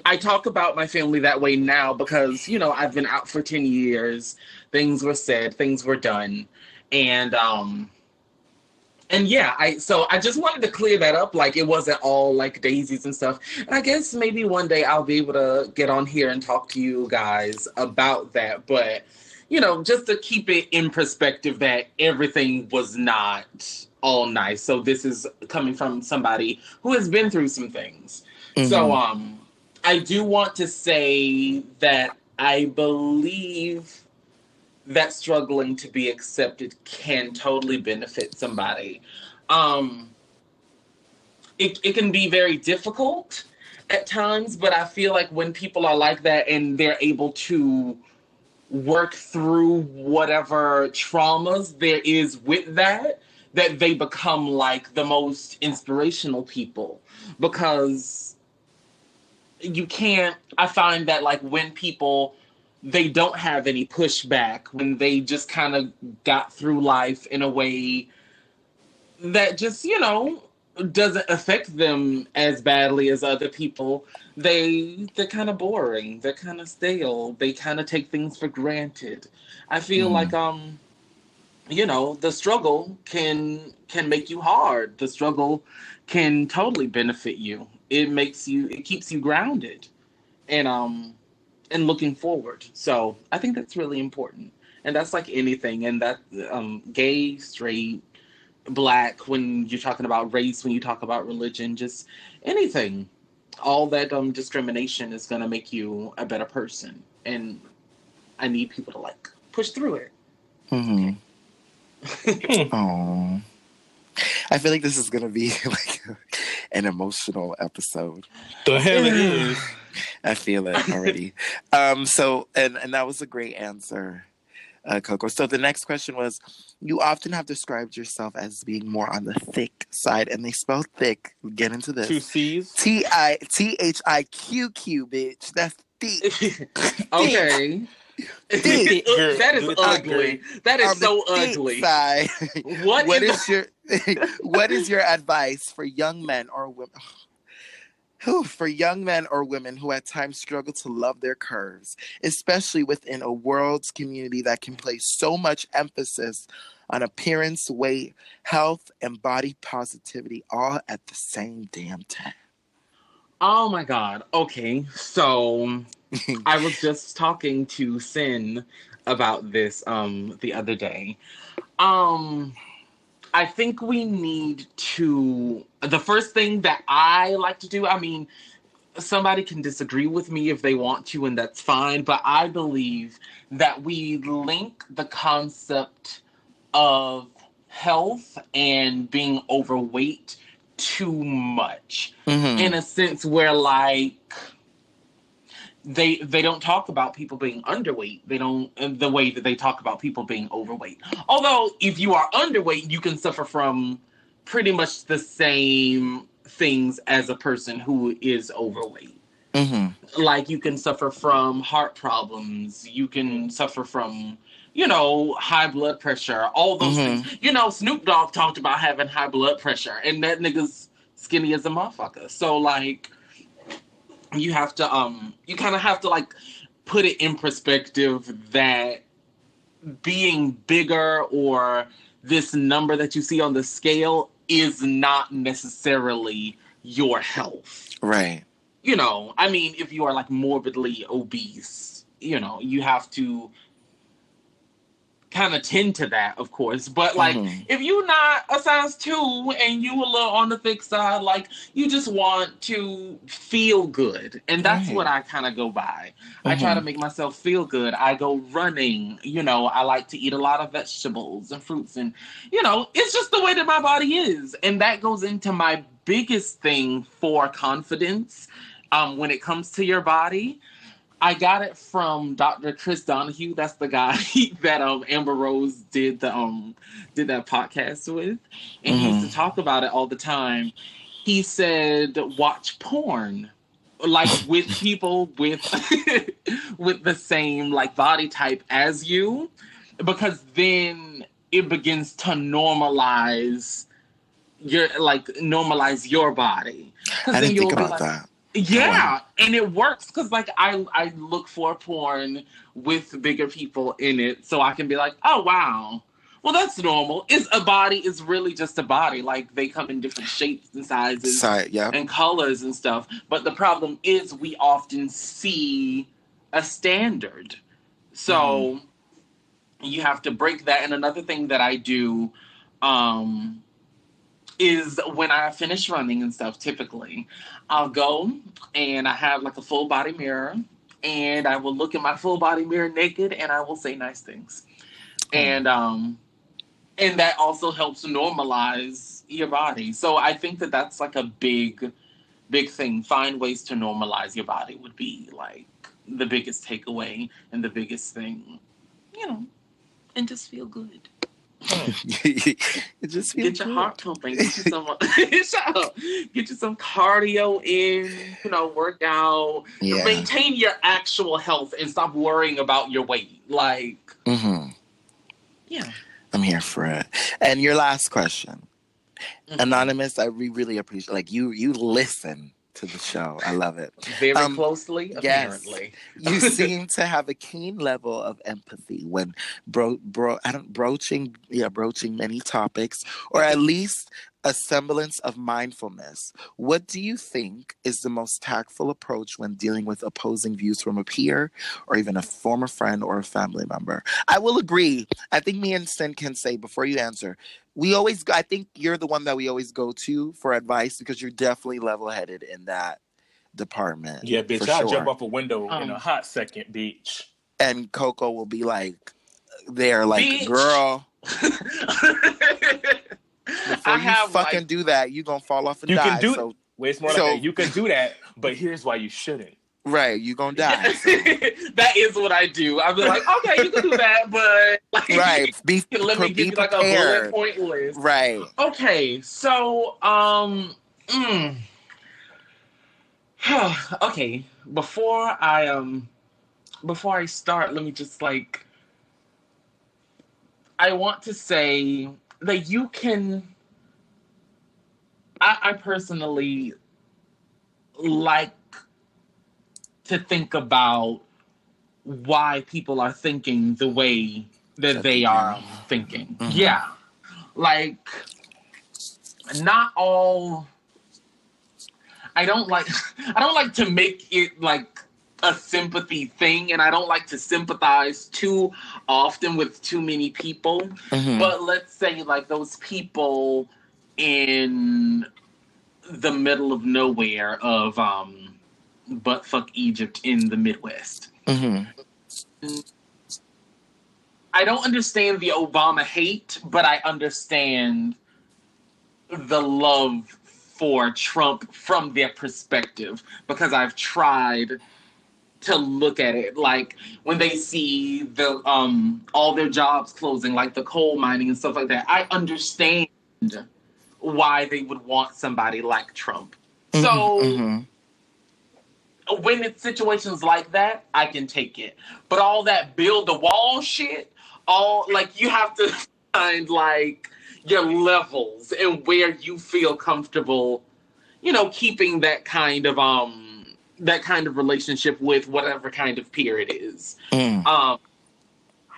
I talk about my family that way now because, you know, I've been out for 10 years. Things were said, things were done. And, um, and yeah, I so I just wanted to clear that up. Like it wasn't all like daisies and stuff. And I guess maybe one day I'll be able to get on here and talk to you guys about that. But you know, just to keep it in perspective that everything was not all nice. So this is coming from somebody who has been through some things. So um I do want to say that I believe that struggling to be accepted can totally benefit somebody. Um, it, it can be very difficult at times, but I feel like when people are like that and they're able to work through whatever traumas there is with that, that they become like the most inspirational people because you can't. I find that like when people they don't have any pushback when they just kind of got through life in a way that just you know doesn't affect them as badly as other people. They they're kind of boring. They're kind of stale. They kind of take things for granted. I feel Mm. like um you know the struggle can can make you hard. The struggle can totally benefit you. It makes you it keeps you grounded. And um and looking forward. So I think that's really important. And that's like anything. And that um, gay, straight, black, when you're talking about race, when you talk about religion, just anything. All that um, discrimination is going to make you a better person. And I need people to like push through it. Mm-hmm. Oh, I feel like this is gonna be like an emotional episode. The hell it is. I feel it already. um, so, and and that was a great answer, uh, Coco. So the next question was, you often have described yourself as being more on the thick side, and they spell thick. Get into this. Two this. C's. T I T H I Q Q, bitch. That's thick. okay. Thick, girl. that is Do ugly. That is On the so ugly. Side. What, what in is your what is your advice for young men or women who for young men or women who at times struggle to love their curves especially within a world's community that can place so much emphasis on appearance weight health and body positivity all at the same damn time Oh my god. Okay. So I was just talking to Sin about this um the other day. Um I think we need to the first thing that I like to do, I mean, somebody can disagree with me if they want to and that's fine, but I believe that we link the concept of health and being overweight too much Mhm. in a sense where like they they don't talk about people being underweight they don't the way that they talk about people being overweight although if you are underweight you can suffer from pretty much the same things as a person who is overweight Mhm. like you can suffer from heart problems you can suffer from you know high blood pressure all those Mhm. things. You know snoop dogg talked about having high blood pressure and that nigga's skinny as a motherfucker. So like you have to um you kind of have to like put it in perspective that being bigger or this number that you see on the scale is not necessarily your health. Right. You know, I mean, if you are like morbidly obese, you know, you have to kind of tend to that, of course. But like, Mhm. if you're not a size two and you a little on the thick side, like you just want to feel good, and that's what I kind of go by. I try to make myself feel good. I go running. You know, I like to eat a lot of vegetables and fruits, and you know, it's just the way that my body is, and that goes into my biggest thing for confidence um, when it comes to your body. I got it from Dr. Chris Donaghue. That's the guy that um Amber Rose did the um did that podcast with, and he used to talk about it all the time. He said, "Watch porn." like with people with with the same like body type as you because then it begins to normalize your like normalize your body. i didn't think about like- that yeah, and it works because like I I look for porn with bigger people in it, so I can be like, oh wow, well that's normal. Is a body is really just a body. Like they come in different shapes and sizes Sorry, yeah and colors and stuff. But the problem is we often see a standard, so you have to break that. And another thing that I do. um is when I finish running and stuff, typically, I'll go and I have like a full body mirror and I will look in my full body mirror naked and I will say nice things. And um and that also helps normalize your body. So I think that that's like a big big thing. Find ways to normalize your body would be like the biggest takeaway and the biggest thing, you know, and just feel good. it just Get your good. heart pumping. Get you some. shut up. Get you some cardio in. You know, work out. yeah Maintain your actual health and stop worrying about your weight. Like, mm-hmm. yeah. i'm here for it and your last question Mhm. anonymous i re- really appreciate like you you listen to the show i love it Very Um, closely, yes. apparently. you seem to have a keen level of empathy when bro bro I don't broaching yeah broaching many topics or at least a semblance of mindfulness. What do you think is the most tactful approach when dealing with opposing views from a peer or even a former friend or a family member? I will agree. I think me and Sin can say before you answer, we always I think you're the one that we always go to for advice because you're definitely level headed in that department. Yeah, bitch, I'll sure. jump off a window in Um, a hot second, bitch. and Coco will be like there, like, Bitch. girl, I before you have fucking like, do that, you gonna fall off and You die. can do- so Wait, it's more So- like a, you can do that, but here's why you shouldn't. right, you gonna die. so- that is what I do. I'm like, okay, you can do that, but like, right, be, let me be give you like a bullet point list. Right. Okay, so um, mm. okay. Before I um, before I start, let me just like I want to say that you can I, I personally like to think about why people are thinking the way that they are thinking. Mhm. Yeah. Like not all I don't like I don't like to make it like a sympathy thing and I don't like to sympathize too often with too many people. Mhm. But let's say like those people in the middle of nowhere of um butt fuck Egypt in the Midwest. Mhm. I don't understand the Obama hate, but I understand the love for Trump from their perspective because I've tried to look at it like when they see the um all their jobs closing like the coal mining and stuff like that I understand why they would want somebody like Trump. So Mhm. when it's situations like that, I can take it. But all that build the wall shit, all like you have to find like your levels and where you feel comfortable, you know, keeping that kind of um that kind of relationship with whatever kind of peer it is. Mm. Um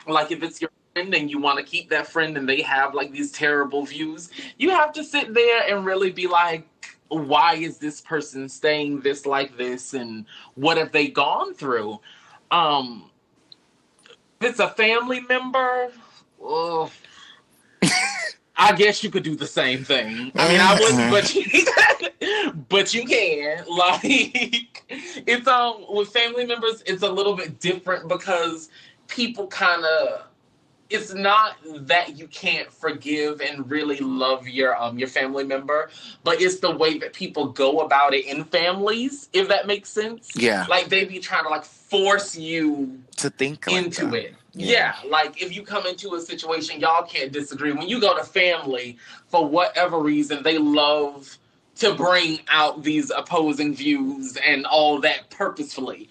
like if it's your friend and you want to keep that friend and they have like these terrible views, you have to sit there and really be like why is this person saying this like this and what have they gone through? Um if it's a family member ugh, i guess you could do the same thing. I mean i wouldn't but you but you can. Like it's um with family members it's a little bit different because people kind of it's not that you can't forgive and really love your um your family member, but it's the way that people go about it in families, if that makes sense. Yeah. Like they be trying to like force you To think like into that. it. Yeah. like if you come into a situation, y'all can't disagree. When you go to family, for whatever reason, they love to bring out these opposing views and all that purposefully.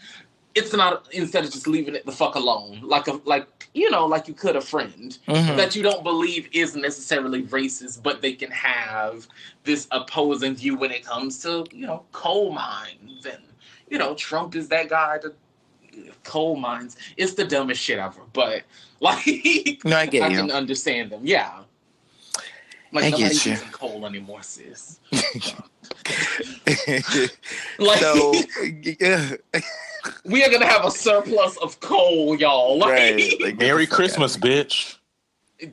It's not instead of just leaving it the fuck alone, like a like you know, like you could a friend Mhm. that you don't believe is necessarily racist, but they can have this opposing view when it comes to you know coal mines and you know Trump is that guy to coal mines. It's the dumbest shit ever, but like No, I get I you. can understand them. Yeah. Like I get you. using coal anymore, sis. Like so, yeah. we are gonna have a surplus of coal, y'all. Like Right, like, Merry get the fuck Christmas, bitch.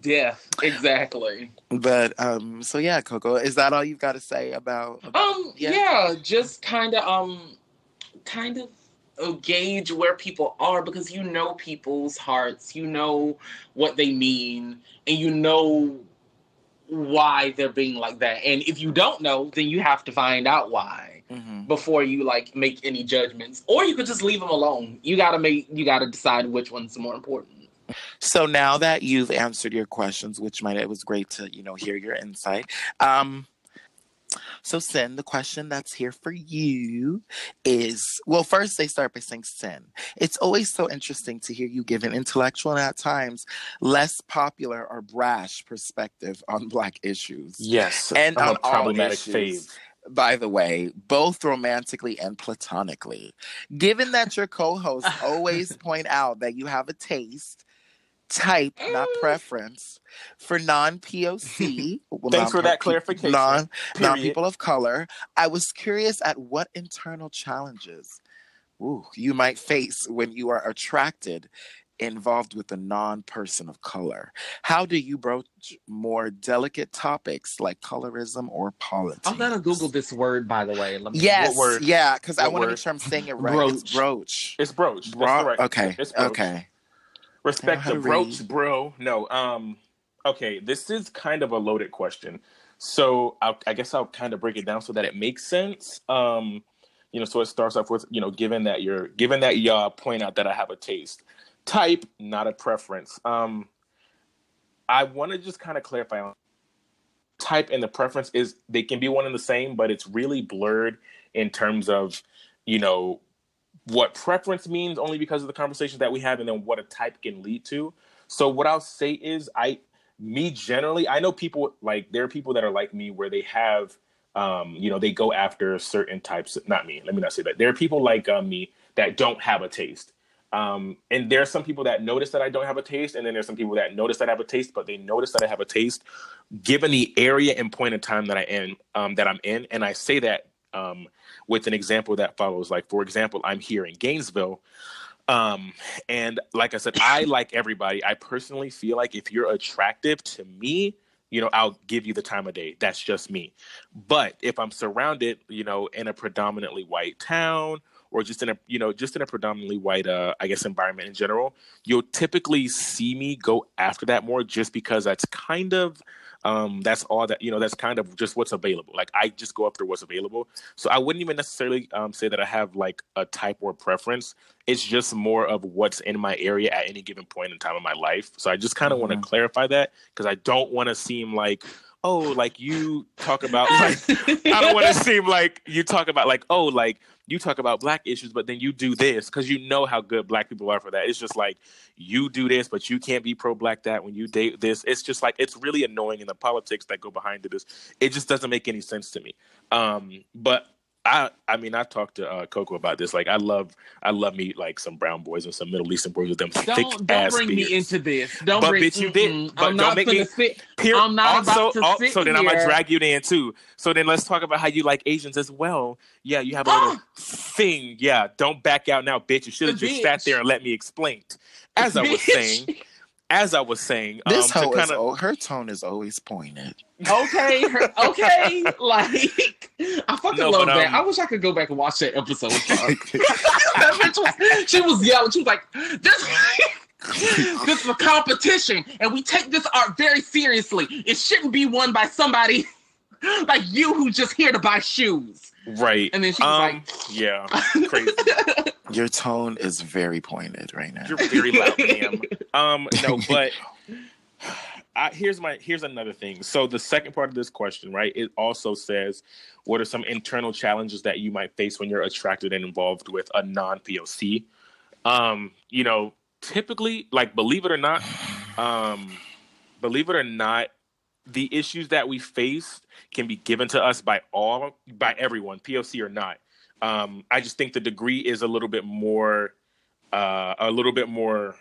Yeah, exactly. But um, so yeah, Coco, is that all you've got to say about? about Um, Yeah. yeah, just kind of, um, kind of uh, gauge where people are because you know people's hearts, you know what they mean, and you know why they're being like that. And if you don't know, then you have to find out why Mhm. before you like make any judgments, or you could just leave them alone. You gotta make, you gotta decide which one's more important. So now that you've answered your questions, which might it was great to you know hear your insight. Um, so Sin, the question that's here for you is well, first they start by saying Sin. It's always so interesting to hear you give an intellectual and at times less popular or brash perspective on Black issues. Yes, And I'm on a all problematic issues. fave. by the way, both romantically and platonically. Given that your co-hosts always point out that you have a taste, type, not Mm. preference, for non-POC. well, Thanks for that clarification. Non, non people of color. I was curious at what internal challenges ooh, you might face when you are attracted involved with a non-person of color. How do you broach more delicate topics like colorism or politics? I'm gonna Google this word, by the way. Let me- Yes, What word? yeah, because I want to word? make sure I'm saying it right. It's Broach. It's broach. That's Bro- correct. okay, It's broach. okay. Respect the to brooch, bro. No. Um. Okay. This is kind of a loaded question, so I'll, I guess I'll kind of break it down so that it makes sense. Um. You know, so it starts off with you know, given that you're given that y'all point out that I have a taste, type, not a preference. Um. I want to just kind of clarify on type and the preference is they can be one and the same, but it's really blurred in terms of you know what preference means only because of the conversations that we have and then what a type can lead to. So what I'll say is I me generally, I know people like there are people that are like me where they have um, you know, they go after certain types not me, let me not say that. There are people like uh, me that don't have a taste. Um, and there are some people that notice that I don't have a taste, and then there's some people that notice that I have a taste, but they notice that I have a taste, given the area and point in time that I am um, that I'm in. And I say that um, with an example that follows. Like, for example, I'm here in Gainesville. Um, and like I said, I like everybody. I personally feel like if you're attractive to me, you know, I'll give you the time of day. That's just me. But if I'm surrounded, you know, in a predominantly white town or just in a you know just in a predominantly white uh, I guess environment in general, you'll typically see me go after that more just because that's kind of um, that's all that you know that's kind of just what's available. Like i just go after what's available. So i wouldn't even necessarily um, say that i have like a type or preference. It's just more of what's in my area at any given point in time of my life. So i just kind of mm-hmm. want to clarify that because i don't want to seem like oh like you talk about like i don't want to seem like you talk about like oh like you talk about black issues, but then you do this because you know how good black people are for that. It's just like you do this, but you can't be pro black that when you date this. It's just like it's really annoying, and the politics that go behind it is it just doesn't make any sense to me. Um, but I I mean I talked to uh, Coco about this. Like I love I love me like some brown boys and some Middle Eastern boys with them don't, thick don't ass bring beards. me into this. Don't but bring. bitch, you did. But I'm don't not make me. sit. Peer, I'm not also, about to al- sit so then I'm gonna drag you in too. So then let's talk about how you like Asians as well. Yeah, you have a little thing. Yeah, don't back out now, bitch. You should have just sat there and let me explain. As I was Bitch. saying, as I was saying, um, This to hoe is kinda- al- her tone is always pointed. Okay, her, okay, like I fucking No, love but, that. um, I wish I could go back and watch that episode. that bitch was, she was yelling. She was like, "This, this is a competition, and we take this art very seriously. It shouldn't be won by somebody like you who's just here to buy shoes." Right. And then she was Um, yeah, crazy. Your tone is very pointed right now. You're very loud, ma'am. Um, no, but I, here's my here's another thing. So the second part of this question, right? It also says, what are some internal challenges that you might face when you're attracted and involved with a non POC? Um, you know, typically, like believe it or not, um, believe it or not, the issues that we face can be given to us by all by everyone, POC or not. Um, I just think the degree is a little bit more uh, a little bit more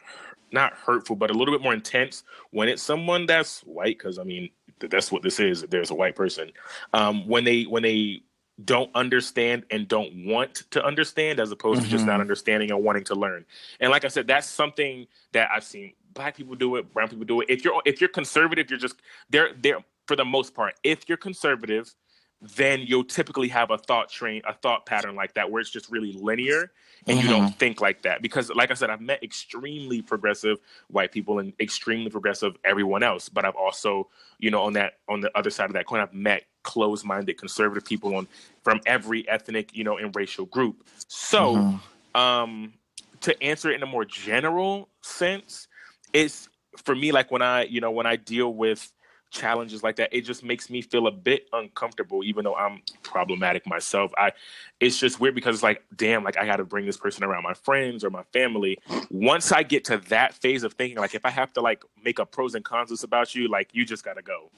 not hurtful, but a little bit more intense when it's someone that's white. Because I mean, that's what this is. There's a white person um, when they when they don't understand and don't want to understand, as opposed to just not understanding and wanting to learn. And like I said, that's something that I've seen black people do it, brown people do it. If you're if you're conservative, you're just they're they're for the most part. If you're conservative, then you'll typically have a thought train, a thought pattern like that, where it's just really linear and you don't think like that. Because, like I said, I've met extremely progressive white people and extremely progressive everyone else. But I've also, you know, on that on the other side of that coin, I've met closed-minded conservative people on from every ethnic, you know, and racial group. So, um, to answer it in a more general sense, it's for me like when I, you know, when I deal with challenges like that it just makes me feel a bit uncomfortable even though i'm problematic myself. I it's just weird because it's like damn like i got to bring this person around my friends or my family. Once i get to that phase of thinking like if i have to like make a pros and cons about you like you just gotta go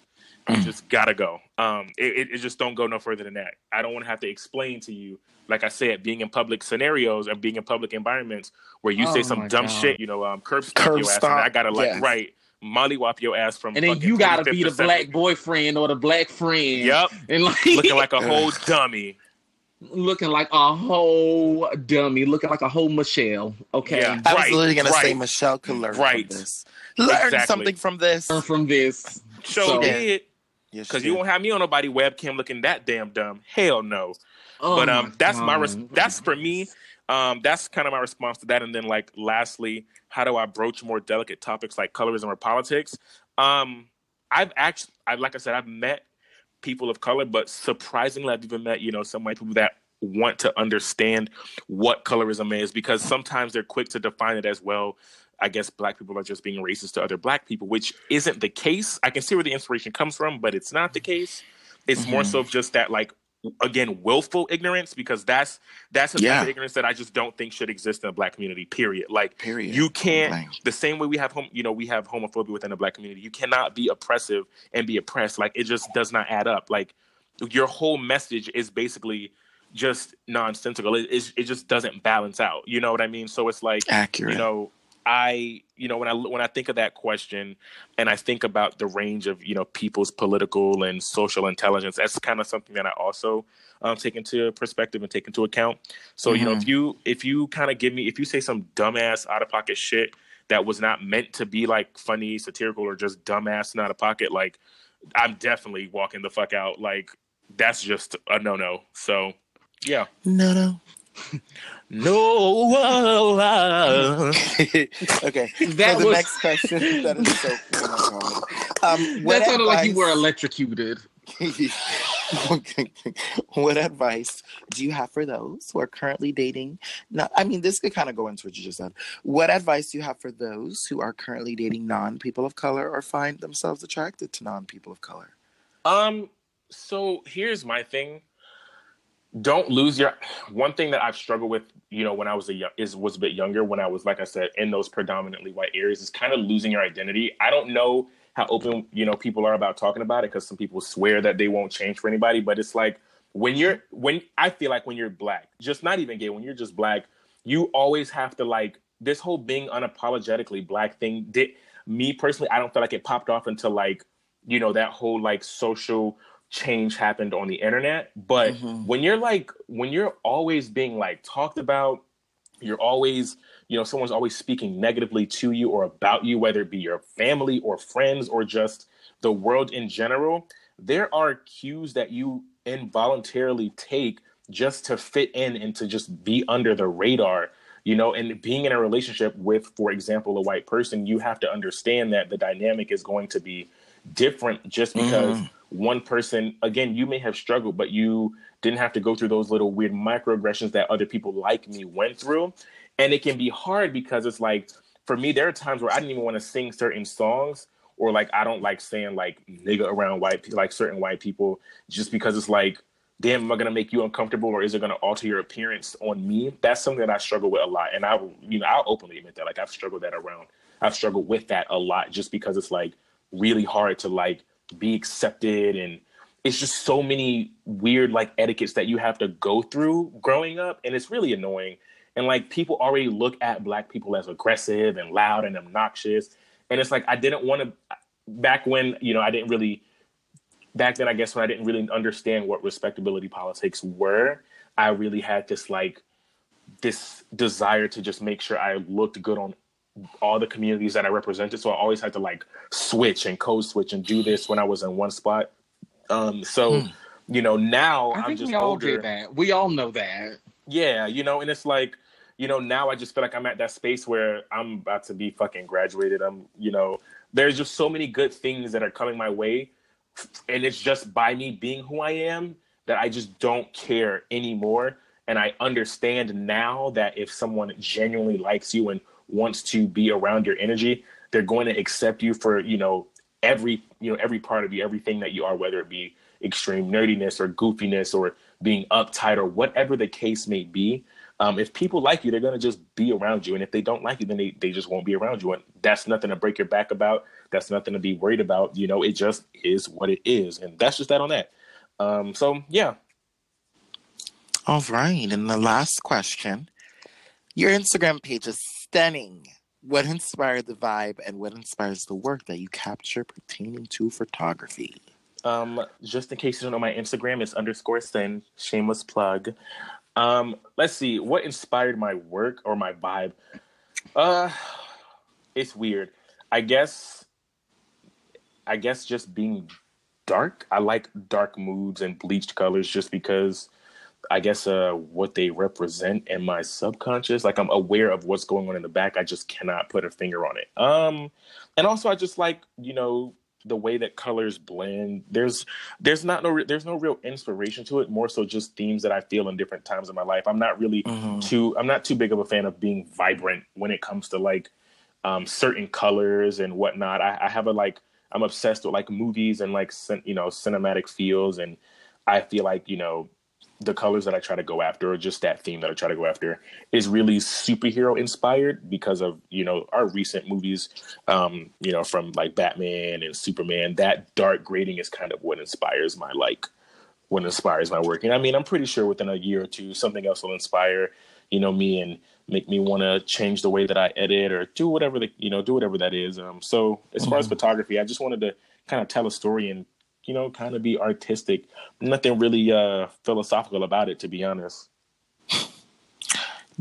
you just gotta go um it, it, it just don't go no further than that i don't want to have to explain to you like i said being in public scenarios and being in public environments where you say Oh some dumb God. shit you know um curb stop Curb your ass and i gotta like yes. right mollywop your ass from and then you gotta be the black boyfriend or the black friend. Yep. And like looking like a whole dummy. looking like a whole dummy, looking like a whole Michelle. Okay. Yeah. I was literally gonna say Michelle could learn right. from this. Learn Exactly. something from this. Learn from this. So So- did Yes, because she you did. won't have me on nobody webcam looking that damn dumb. Hell no. Oh but um, that's my res- that's for me. Um, that's kind of my response to that. And then like lastly, how do I broach more delicate topics like colorism or politics? Um, I've actually, I like I said, I've met people of color, but surprisingly, I've even met you know some white people that want to understand what colorism is because sometimes they're quick to define it as well. I guess black people are just being racist to other black people, which isn't the case. I can see where the inspiration comes from, but it's not the case. It's more mm-hmm. so just that like again willful ignorance because that's that's a type of ignorance that I just don't think should exist in a black community. Period. Like Period. you can't Blank. the same way we have hom- you know we have homophobia within the black community. You cannot be oppressive and be oppressed. Like it just does not add up. Like your whole message is basically just nonsensical. It it's- it just doesn't balance out. You know what I mean? So it's like accurate. you know i you know when i when i think of that question and i think about the range of you know people's political and social intelligence that's kind of something that i also um, take into perspective and take into account. So you know if you if you kind of give me if you say some dumbass out of pocket shit that was not meant to be like funny satirical or just dumbass and out of pocket like i'm definitely walking the fuck out. Like that's just a no-no. So yeah. No, no. no okay. That for the was- next question. That is so. Oh. Um, what That sounded like you were electrocuted. what advice do you have for those who are currently dating? Not, I mean, this could kind of go into what you just said. What advice do you have for those who are currently dating non people of color or find themselves attracted to non people of color? Um, so here's my thing. Don't lose your one thing that I've struggled with, you know, when I was a young is was a bit younger, when I was like I said, in those predominantly white areas, is kind of losing your identity. I don't know how open, you know, people are about talking about it because some people swear that they won't change for anybody, but it's like when you're when I feel like when you're black, just not even gay, when you're just black, you always have to like this whole being unapologetically black thing did me personally, I don't feel like it popped off until like, you know, that whole like social change happened on the internet. But Mhm. when you're like when you're always being like talked about, you're always, you know, someone's always speaking negatively to you or about you, whether it be your family or friends or just the world in general, there are cues that you involuntarily take just to fit in and to just be under the radar you know and being in a relationship with for example a white person you have to understand that the dynamic is going to be different just because one person again you may have struggled but you didn't have to go through those little weird microaggressions that other people like me went through. And it can be hard because it's like for me there are times where i didn't even want to sing certain songs or like i don't like saying like nigga around white people like certain white people just because it's like damn am i going to make you uncomfortable or is it going to alter your appearance on me? That's something that i struggle with a lot. And i you know i'll openly admit that like i've struggled that around. I've struggled with that a lot just because it's like really hard to like be accepted and it's just so many weird like etiquettes that you have to go through growing up and it's really annoying. And like people already look at black people as aggressive and loud and obnoxious and it's like i didn't want to back when you know i didn't really back then i guess when i didn't really understand what respectability politics were i really had this like this desire to just make sure i looked good on all the communities that i represented so i always had to like switch and code switch and do this when i was in one spot um so you know now I i'm think just we all older did that. We all know that. yeah, you know, and it's like, you know, now I just feel like I'm at that space where I'm about to be fucking graduated. I'm, you know, there's just so many good things that are coming my way. And it's just by me being who I am that I just don't care anymore. And I understand now that if someone genuinely likes you and wants to be around your energy, they're going to accept you for, you know, every, you know, every part of you, everything that you are, whether it be extreme nerdiness or goofiness or being uptight or whatever the case may be. Um, if people like you, they're going to just be around you. And if they don't like you, then they, they just won't be around you. And that's nothing to break your back about. That's nothing to be worried about. You know, it just is what it is. And that's just that on that. Um, so, yeah. All right. And the last question Your Instagram page is stunning. What inspired the vibe and what inspires the work that you capture pertaining to photography? Um, just in case you don't know, my Instagram is underscore sin, shameless plug. Um, let's see, what inspired my work or my vibe? Uh, it's weird. I guess, I guess just being dark. I like dark moods and bleached colors just because I guess uh what they represent in my subconscious. Like I'm aware of what's going on in the back. I just cannot put a finger on it. Um and also I just like, you know, the way that colors blend. There's there's not no re- there's no real inspiration to it, more so just themes that I feel in different times of my life. I'm not really Mhm. too I'm not too big of a fan of being vibrant when it comes to like um certain colors and whatnot. I, I have a like I'm obsessed with like movies and like cin- you know cinematic feels and I feel like you know the colors that I try to go after, or just that theme that I try to go after, is really superhero inspired because of you know our recent movies, um, you know from like Batman and Superman. That dark grading is kind of what inspires my like, what inspires my work. And I mean, I'm pretty sure within a year or two, something else will inspire you know me and make me want to change the way that I edit or do whatever the you know do whatever that is. Um, so as far as Mhm. photography, I just wanted to kind of tell a story and you know kind of be artistic. Nothing really uh, philosophical about it, to be honest.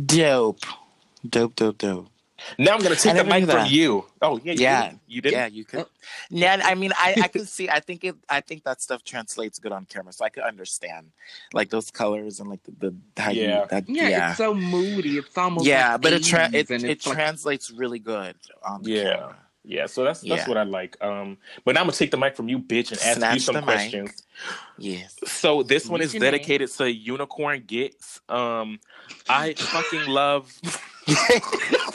Dope. Dope, dope, dope. Now I'm gonna take the mic from you. Oh yeah, you Yeah. didn't? you did. Yeah, you could. Yeah, I mean, I I could see. I think it. I think that stuff translates good on camera, so I could understand, like those colors and like the, the how Yeah. you. That, Yeah, yeah, it's so moody. It's almost yeah, like but it tra- 80s, it, it like- translates really good on the Yeah. camera. Yeah, so that's that's Yeah. what I like. Um, but now I'm gonna take the mic from you, bitch, and ask you some the mic. questions. Yes. So this one is What's your name? dedicated to Unicorn Gets. Um, I fucking love.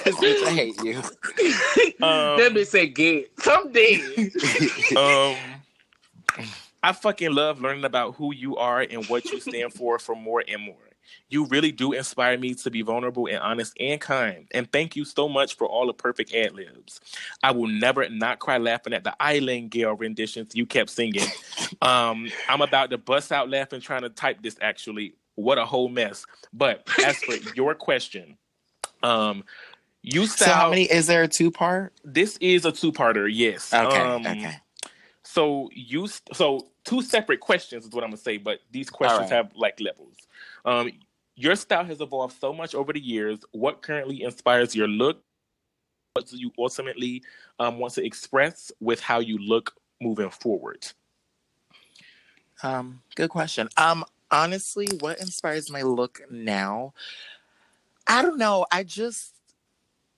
This bitch, I hate you. Um, that bitch said get someday. um I fucking love learning about who you are and what you stand for for more and more. You really do inspire me to be vulnerable and honest and kind. And thank you so much for all the perfect ad libs. I will never not cry laughing at the Island Gale renditions you kept singing. Um, I'm about to bust out laughing trying to type this actually. What a whole mess. But as for your question, um, you So how many is there a two part? this is a two-parter, yes. Okay. Um, okay. so you so two separate questions is what I'm gonna say, but these questions right. have like levels. Um, your style has evolved so much over the years. What currently inspires your look? What do you ultimately um, want to express with how you look moving forward? Um, good question. Um, honestly, what inspires my look now? I don't know. I just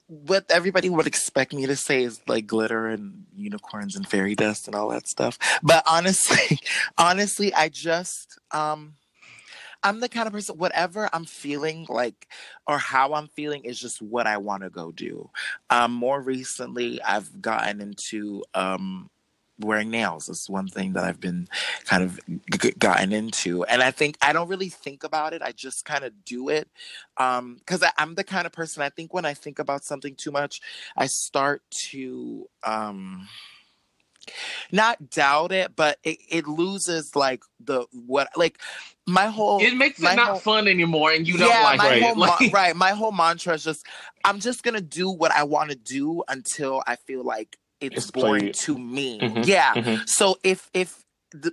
what everybody would expect me to say is like glitter and unicorns and fairy dust and all that stuff. But honestly, honestly, I just um I'm the kind of person whatever I'm feeling like or how I'm feeling is just what I want to go do. Um more recently I've gotten into um wearing nails. It's one thing that I've been kind of g- gotten into and i think i don't really think about it i just kind of do it um because i'm the kind of person i think when i think about something too much i start to um not doubt it but it, it loses like the what like my whole It makes it not whole- fun anymore, and you don't yeah, like it. whole Like, right. My whole mantra is just I'm just gonna do what I want to do until I feel like it's, It's boring played. to me. Mhm, Yeah. mhm. So if if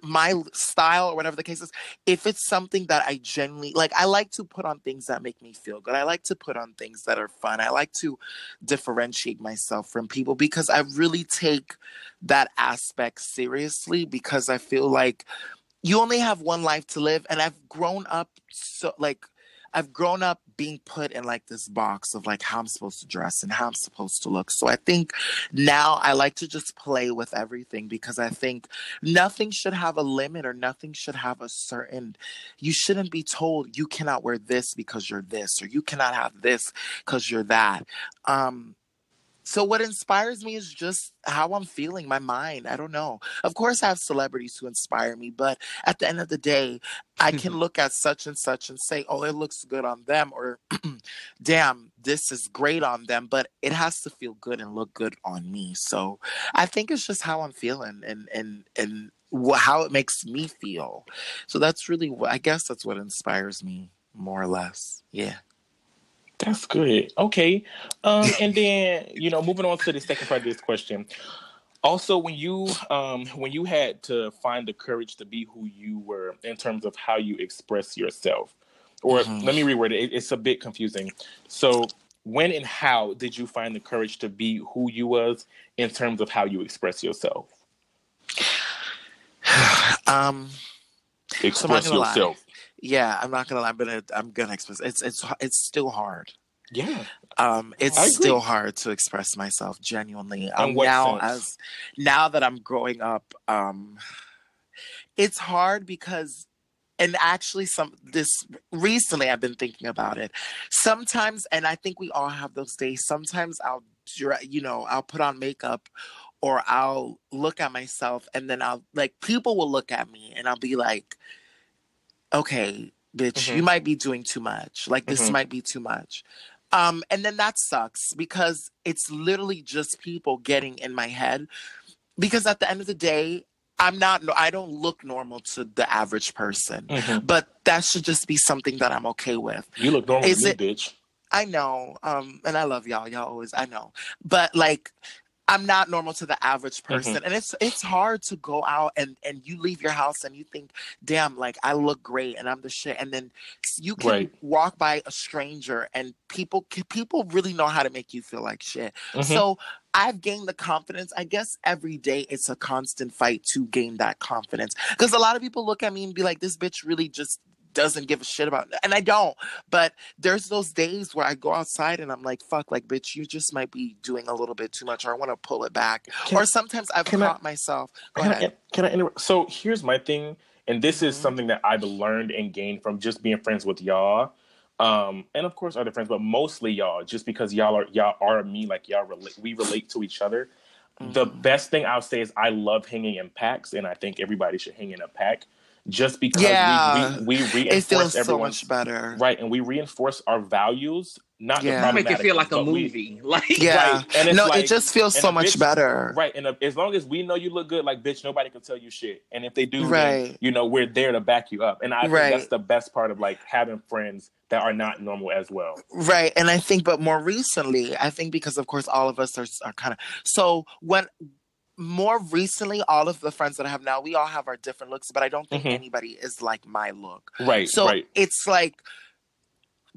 my style or whatever the case is, if it's something that I genuinely like, I like to put on things that make me feel good. I like to put on things that are fun. I like to differentiate myself from people because I really take that aspect seriously because I feel like you only have one life to live and I've grown up so like I've grown up being put in like this box of like how I'm supposed to dress and how I'm supposed to look. So I think now I like to just play with everything because I think nothing should have a limit or nothing should have a certain you shouldn't be told you cannot wear this because you're this or you cannot have this because you're that. Um so what inspires me is just how I'm feeling, my mind. I don't know. Of course I have celebrities who inspire me, but at the end of the day, I can mm-hmm. look at such and such and say, "Oh, it looks good on them," or "Damn, this is great on them," but it has to feel good and look good on me. So, I think it's just how I'm feeling and and and how it makes me feel. So that's really what I guess that's what inspires me more or less. Yeah. That's good. Okay. Um, and then you know, moving on to the second part of this question. Also, when you um when you had to find the courage to be who you were in terms of how you express yourself, or Mhm. let me reword it. it. It's a bit confusing. So, when and how did you find the courage to be who you was in terms of how you express yourself? um Express gonna yourself. Yeah, I'm not gonna lie, but it, I'm gonna express. It's it's it's still hard. Yeah. um it's still hard to express myself genuinely um, now sense? as now that i'm growing up um it's hard because and actually some this recently i've been thinking about it sometimes and i think we all have those days sometimes i'll you know i'll put on makeup or i'll look at myself and then i'll like people will look at me and i'll be like okay, bitch, Mhm. you might be doing too much. Like this Mhm. might be too much. Um, and then that sucks because it's literally just people getting in my head. Because at the end of the day, I'm not. I don't look normal to the average person, Mhm. but that should just be something that I'm okay with. You look normal Is to me, it- bitch. I know, um, and I love y'all. Y'all always, I know, but like, I'm not normal to the average person, and it's it's hard to go out and and you leave your house and you think, damn, like I look great and I'm the shit, and then you can Right. walk by a stranger and people people really know how to make you feel like shit. Mhm. So I've gained the confidence. I guess every day it's a constant fight to gain that confidence because a lot of people look at me and be like, this bitch really just doesn't give a shit about and I don't but there's those days where I go outside and I'm like fuck like bitch you just might be doing a little bit too much or I want to pull it back Can- or sometimes I've can I- caught myself go Can ahead I, can I interrupt? So here's my thing, and this is Mhm. something that I've learned and gained from just being friends with y'all, um, and of course other friends, but mostly y'all, just because y'all are y'all are me, like y'all relate, we relate to each other. The Mhm. best thing I'll say is I love hanging in packs, and I think everybody should hang in a pack, just because Yeah. we, we, we it reinforce feels so much better right, and we reinforce our values, not the Yeah. You make it feel like a but we- movie. Like yeah Right, and it's no like- it just feels so much bitch- better Right, and uh, as long as we know you look good, like bitch, nobody can tell you shit. And if they do, then, Right. you know, we're there to back you up. And I think that's the best part of like having friends that are not normal as well. Right. And I think, but more recently, I think because, of course, all of us are, are kind of. So when more recently, all of the friends that I have now, we all have our different looks, but I don't think Mhm. anybody is like my look. Right, So right. it's like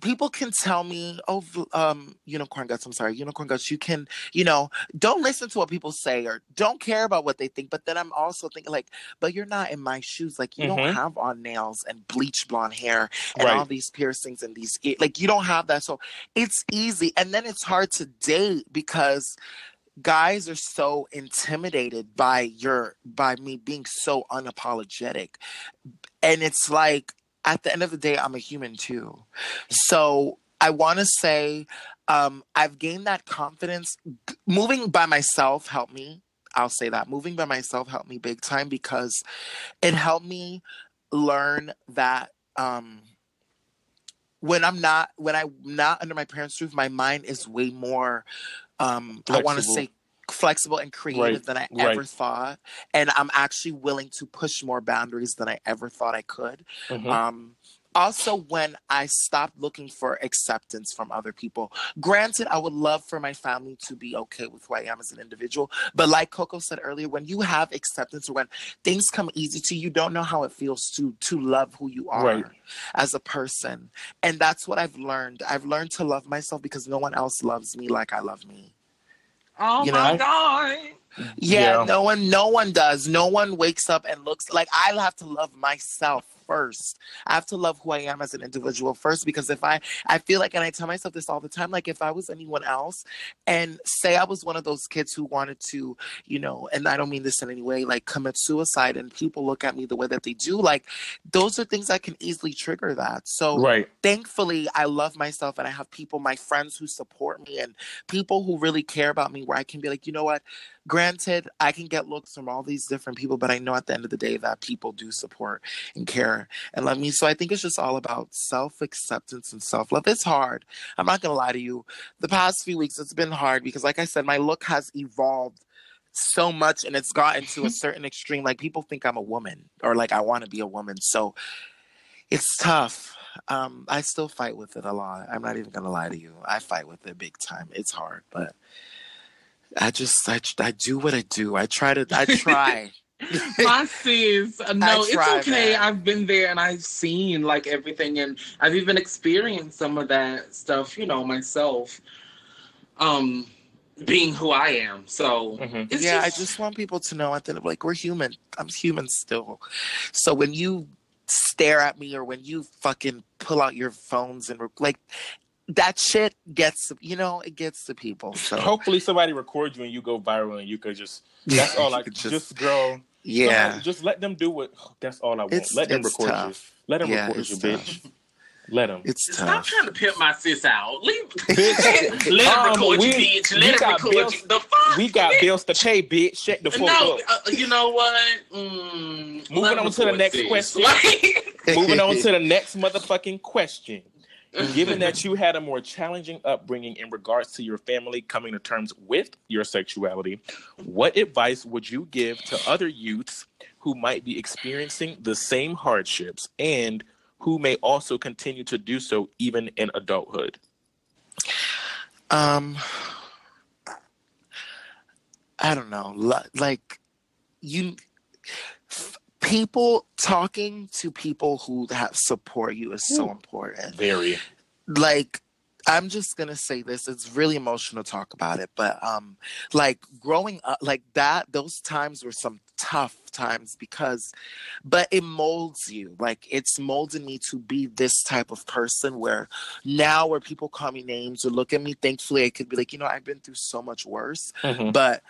people can tell me, oh, um, unicorn guts, I'm sorry, unicorn guts, you can, you know, don't listen to what people say or don't care about what they think. But then I'm also thinking, like, but you're not in my shoes. Like, you Mhm. don't have on nails and bleach blonde hair and all these piercings and these, like, you don't have that. So it's easy. And then it's hard to date because guys are so intimidated by your by me being so unapologetic. And it's like at the end of the day i'm a human too. So i want to say um i've gained that confidence. Moving by myself helped me i'll say that. Moving by myself helped me big time because it helped me learn that um when i'm not when i'm not under my parents roof my mind is way more um i want to say flexible and creative Right, than i right. ever thought and i'm actually willing to push more boundaries than i ever thought i could Mhm. um also when i stopped looking for acceptance from other people granted i would love for my family to be okay with who i am as an individual but like coco said earlier when you have acceptance or when things come easy to you you don't know how it feels to to love who you are Right. as a person and that's what i've learned i've learned to love myself because no one else loves me like i love me Oh You my know? god. Yeah, Yeah. no one no one does. No one wakes up and looks like I have to love myself first. I have to love who I am as an individual first because if I I feel like and I tell myself this all the time like if I was anyone else and say I was one of those kids who wanted to, you know, and I don't mean this in any way like commit suicide and people look at me the way that they do like those are things that can easily trigger that. So Right. thankfully I love myself and I have people, my friends who support me and people who really care about me where I can be like, you know what? Granted, I can get looks from all these different people, but I know at the end of the day that people do support and care and love me. So I think it's just all about self acceptance and self love. It's hard. I'm not going to lie to you. The past few weeks, it's been hard because, like I said, my look has evolved so much and it's gotten to a certain extreme. Like people think I'm a woman or like I want to be a woman. So it's tough. Um, I still fight with it a lot. I'm not even gonna lie to you. I fight with it big time. It's hard, but I just I, I do what I do. I try to I try. My sis, uh, no, it's okay. man. I've been there and I've seen like everything, and I've even experienced some of that stuff, you know, myself. Um, being who I am, so Mhm. it's yeah, just, I just want people to know at the like we're human. I'm human still. So when you stare at me or when you fucking pull out your phones and rec- like that shit gets you know it gets to people. So Hopefully somebody records you and you go viral and you could just that's all I You could just, girl. yeah. somebody- Just let them do what that's all I want. It's let them record tough. you. Let them Yeah, record you, tough. bitch. Let him. It's Stop tough. trying to pimp my sis out. Leave. Bitch, Let him um, record we- you, bitch. Let him record bills- you. The fuck? We got bills to pay, bitch. Shut the fuck No, up. uh, you know what? Mm, Moving on to the next sis. question. Moving on to the next motherfucking question. Given that you had a more challenging upbringing in regards to your family coming to terms with your sexuality, what advice would you give to other youths who might be experiencing the same hardships and who may also continue to do so even in adulthood? Um, I don't know. Like you, people talking to people who have support you is so important. Very. Like, I'm just gonna say this. It's really emotional to talk about it, but um, like growing up, like that, those times were some tough times because, but it molds you. Like it's molded me to be this type of person where now where people call me names or look at me, thankfully I could be like, you know, I've been through so much worse Mhm. but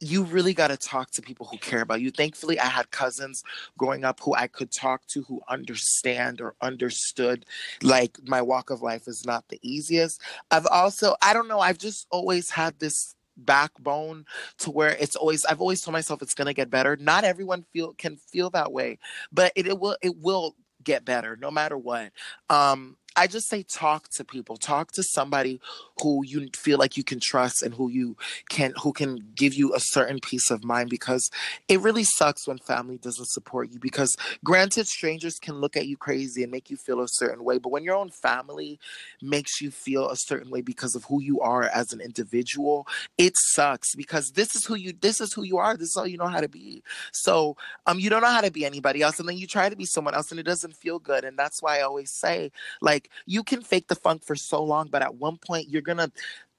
you really got to talk to people who care about you. Thankfully, I had cousins growing up who I could talk to who understand or understood. Like, my walk of life is not the easiest. I've also, I don't know, I've just always had this backbone to where it's always I've always told myself it's going to get better. Not everyone feel can feel that way, but it, it will it will get better no matter what. Um I just say talk to people. Talk to somebody who you feel like you can trust and who you can who can give you a certain peace of mind because it really sucks when family doesn't support you because granted strangers can look at you crazy and make you feel a certain way but when your own family makes you feel a certain way because of who you are as an individual it sucks because this is who you this is who you are this is all you know how to be so um you don't know how to be anybody else and then you try to be someone else and it doesn't feel good and that's why i always say like you can fake the funk for so long but at one point you're gonna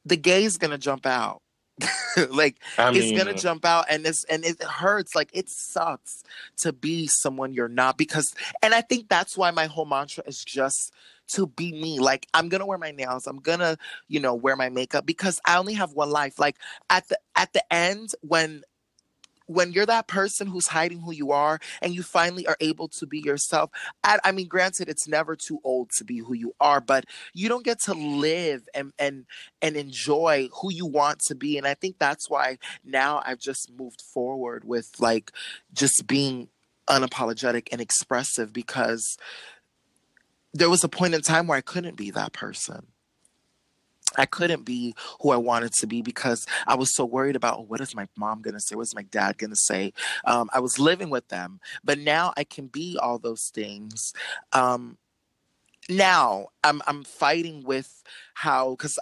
the gay's gonna jump out. Like I it's gonna uh jump out and it's and it hurts like it sucks to be someone you're not because and i think that's why my whole mantra is just to be me like i'm gonna wear my nails i'm gonna you know wear my makeup because i only have one life like at the at the end when when you're that person who's hiding who you are and you finally are able to be yourself I, I mean granted it's never too old to be who you are but you don't get to live and and and enjoy who you want to be and i think that's why now i've just moved forward with like just being unapologetic and expressive because there was a point in time where i couldn't be that person I couldn't be who I wanted to be because I was so worried about oh, what is my mom going to say? What's my dad going to say? Um, I was living with them, but now I can be all those things. Um, now I'm I'm fighting with how because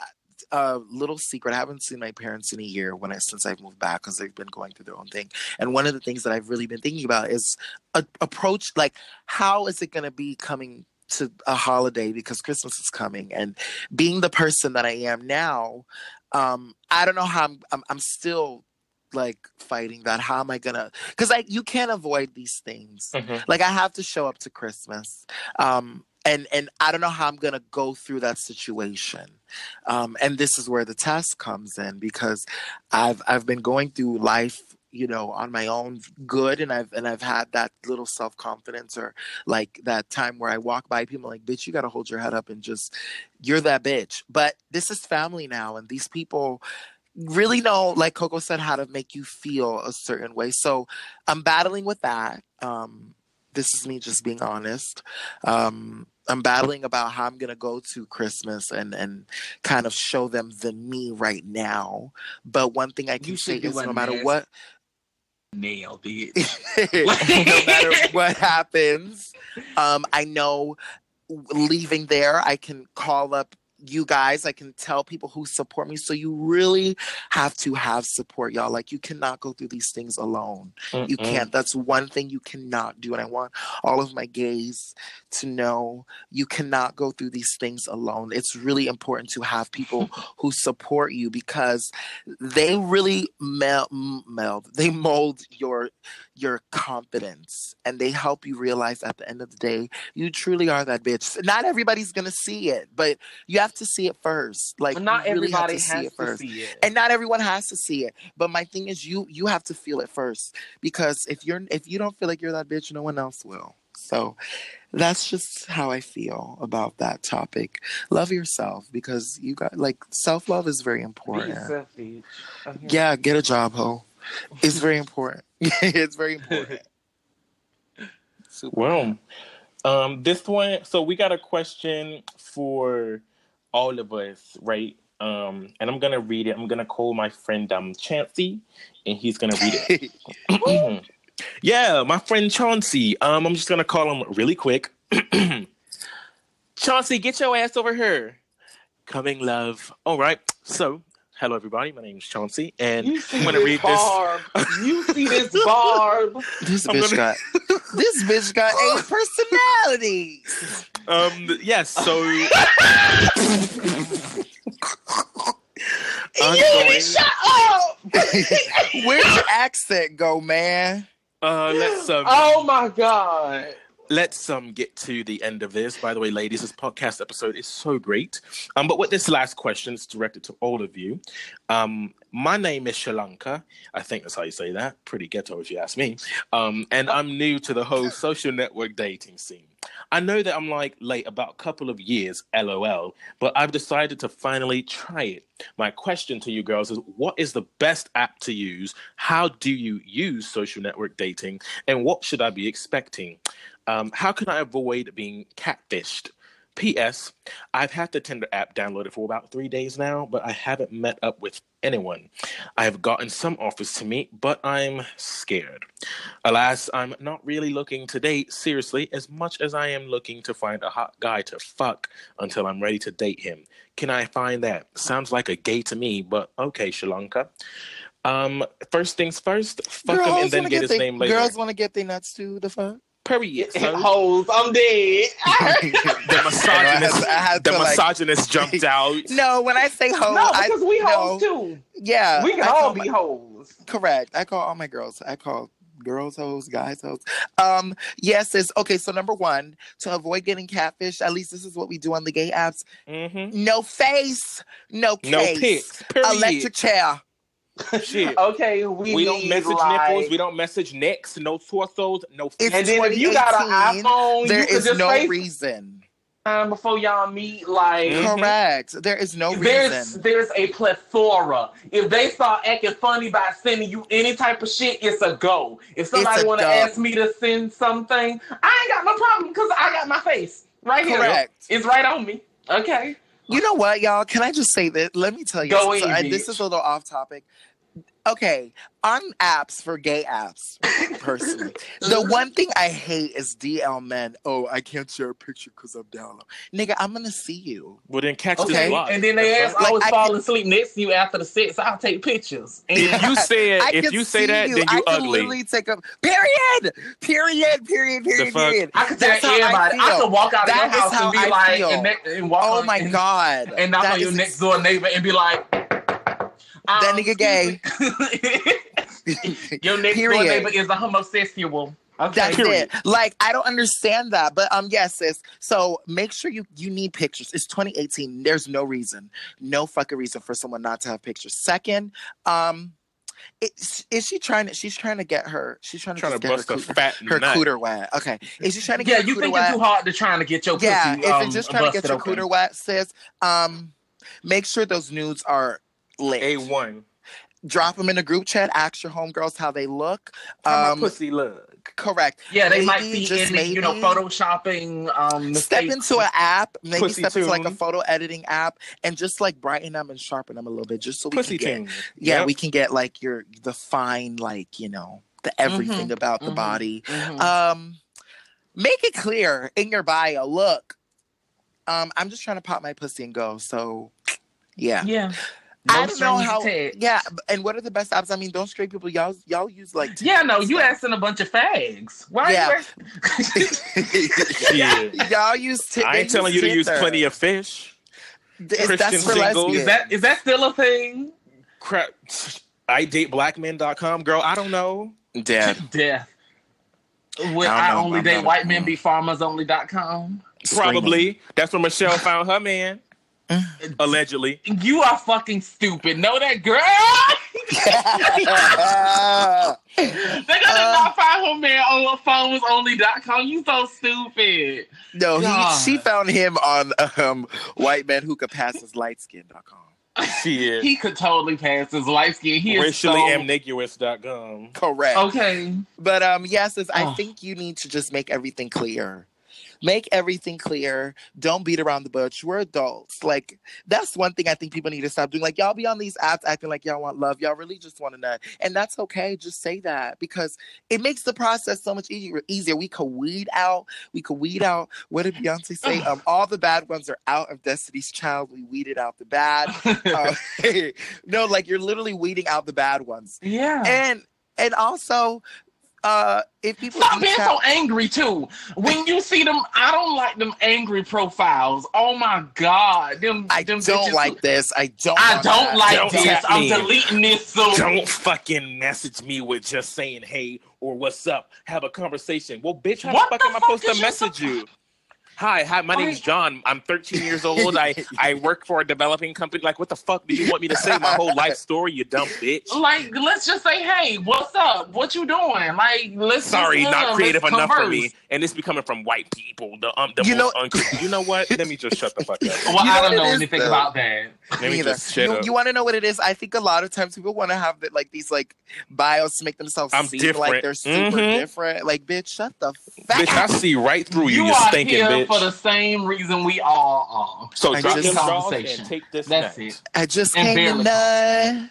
a uh, little secret I haven't seen my parents in a year when I since I've moved back because they've been going through their own thing. And one of the things that I've really been thinking about is a, approach like how is it going to be coming to a holiday because Christmas is coming and being the person that I am now, um, I don't know how I'm, I'm, I'm still like fighting that. How am I gonna? Because like you can't avoid these things. Mhm. Like I have to show up to Christmas, um, and and I don't know how I'm gonna go through that situation. Um, and this is where the test comes in because I've I've been going through life you know on my own good and i've and i've had that little self-confidence or like that time where i walk by people like bitch you got to hold your head up and just you're that bitch. But this is family now and these people really know like coco said how to make you feel a certain way. So i'm battling with that. Um this is me just being honest. Um i'm battling about how i'm gonna go to christmas and and kind of show them the me right now. But one thing i can say is no matter what nailed it. no matter what happens, um, I know leaving there, I can call up you guys. I can tell people who support me. So you really have to have support, y'all. Like you cannot go through these things alone. You Mm-mm. can't. That's one thing you cannot do. And I want all of my gays to know you cannot go through these things alone. It's really important to have people who support you because they really meld, meld they mold your your confidence and they help you realize at the end of the day you truly are that bitch. Not everybody's gonna see it, but you have to see it first. Like But not really everybody to see has it to first see it. and not everyone has to see it but my thing is you you have to feel it first because if you're if you don't feel like you're that bitch no one else will So that's just how I feel about that topic. Love yourself because you got like self love is very important. yourself, bitch. Okay. Yeah, get a job, ho. It's very important. it's very important. Super. Well, um, this one. So we got a question for all of us, right? Um, and I'm gonna read it. I'm gonna call my friend um Chauncey, and he's gonna read it. yeah, my friend Chauncey. Um, I'm just gonna call him really quick. Chauncey, get your ass over here. Coming, love. All right. So, hello everybody. My name is Chauncey, and You see I'm gonna this read this. barb. You see this barb. This I'm bitch gonna- got this bitch got eight personalities. Um, yes. So, I'm You going- shut up. Where's your accent go, man? uh, let's um, Oh my god. Let's um get to the end of this. By the way, ladies, this podcast episode is so great. Um, but with this last question, it's directed to all of you. Um, my name is Shalanka. I think that's how you say that. Pretty ghetto, if you ask me. Um, and I'm new to the whole social network dating scene. I know that I'm like late about a couple of years, lol, but I've decided to finally try it. My question to you girls is what is the best app to use? How do you use social network dating? And what should I be expecting? Um, how can I avoid being catfished? P.S. I've had the Tinder app downloaded for about three days now, but I haven't met up with anyone. I have gotten some offers to meet, but I'm scared. Alas, I'm not really looking to date seriously as much as I am looking to find a hot guy to fuck until I'm ready to date him. Can I find that? Sounds like a gay to me, but okay, Sri Lanka. Um, first things first, fuck him and then wanna get his they- name later. Girls want to get their nuts too. The fuck. Period. So, Hoes, I'm dead. the misogynist, I had the to, like- misogynist jumped out. No, when I say hoe, no, I, because we no. hoes too. Yeah, We can I all be my- hoes. correct. I call all my girls. I call girls hoes, guys hoes. Um, yes, is okay. So number one, to avoid getting catfish, at least this is what we do on the gay apps. Mm-hmm. No face, no case. No pics. Period. Electric chair. Shit. Okay, we, We don't message like- nipples. We don't message necks. No torsos. No. It's And then if you got an iPhone, There you is just no FaceTime reason. before y'all meet. Like Mhm. Correct. There is no there's reason. there's a plethora. If they start acting funny by sending you any type of shit, it's a go. If somebody want to ask me to send something, I ain't got no problem because I got my face right here. Correct. It's right on me. Okay. You know what, y'all? Can I just say this? Let me tell you. Go so- in, and this is a little off topic. Okay, on apps for gay apps, personally, the one thing I hate is DL men. Oh, I can't share a picture because I'm down low. Nigga, I'm gonna see you. Well, then catch Okay. this live. And then they ask, Like, I was I falling asleep next to you after the sex. I'll take pictures. And If you say I it, if you say that, you. then I you can ugly. literally take a period, period, period, period, fuck? period. I could tell That's how I everybody. I, feel. could walk out of That your house how and be I like, and, and walk Oh on, my and, god! and knock That on your next door neighbor and be like, That um, nigga gay. your next door neighbor is a homosexual. Okay. That's Period. it. Like I don't understand that, but um, yes, sis. So make sure you you need pictures. It's 2018. There's no reason, no fucking reason for someone not to have pictures. Second, um, is, is she trying to? She's trying to get her. She's trying to, Trying to get bust her, a fat her nut. cooter wet. Okay, is she trying to yeah, get? her you cooter think wet? it's too hard to trying to get your Yeah, pussy, if um, you're just trying to get your open. cooter wet, sis, um, make sure those nudes are lit. A one. Drop them in a group chat. Ask your homegirls how they look. How Um, my pussy look? correct. Yeah, they might Maybe, see just in the, you know maybe. photoshopping. Um, step into an app, maybe Pussy step into like a photo editing app, and just like brighten them and sharpen them a little bit, just so we Pussy can get, team. yeah, Yep. we can get like your the fine, like you know, the everything about the mhm, body. Mhm. Um, make it clear in your bio. Look, um, I'm just trying to pop my pussy and go. So, yeah. yeah. I don't know how. attached. Yeah, and what are the best apps? I mean, don't straight people y'all y'all use like Yeah, no, you stuff. asking a bunch of fags. Why? Yeah. You Shit. y'all use. T- I they ain't telling you to use plenty of fish. Th- Christian That's for singles. is that is that still a thing? Crap. I date blackmen.com. Girl, I don't know. dead? Death. With I I, know. only I'm date white men be farmersonly.com. Probably. That's where Michelle found her man. Allegedly. You are fucking stupid. Know that girl? they gonna Uh, not find her man on phonesonly.com. You so stupid. No, he, she found him on um, white man who could pass his light skin.com. is. He could totally pass his light skin. He is Racially so... ambiguous.com. Correct. Okay. But um, yes, is I Oh. think you need to just make everything clear. Make everything clear. Don't beat around the bush. We're adults. Like that's one thing I think people need to stop doing. Like y'all be on these apps acting like y'all want love. Y'all really just want to nut, and that's okay. Just say that because it makes the process so much easier. Easier. We could weed out. We could weed out. What did Beyonce say? Um, all the bad ones are out of Destiny's Child. We weeded out the bad. Uh, no, like you're literally weeding out the bad ones yeah. and and also uh if people Stop being out- so angry too. When you see them, I don't like them angry profiles. Oh my god, them. I them don't bitches- like this. I don't. I don't that. like Don't this. I'm deleting this soon. Don't fucking message me with just saying hey or what's up. Have a conversation. Well, bitch, how What the fuck the am I supposed to message fuck- you? Hi, hi, my name's Like- John. I'm 13 years old. I, I work for a developing company. Like, what the fuck do you want me to say? My whole life story, you dumb bitch. Like, let's just say, hey, what's up? What you doing? Like, let's. Sorry, just, uh, not creative let's enough for me. And this be coming from white people. The um, the You know- uncre- You know what? Let me just shut the fuck up. Well, You I don't know is, anything though? about that. Let me Neither. just shut you, up. you want to know what it is? I think a lot of times people want to have the, like these like bios to make themselves I'm seem different. like they're super Mhm. different. Like, bitch, shut the fuck Bitch, I see right through you, You you, are stinking here bitch. for the same reason we all are. so I drop just- them draws Conversation. and take this That's next. I just And came to barely.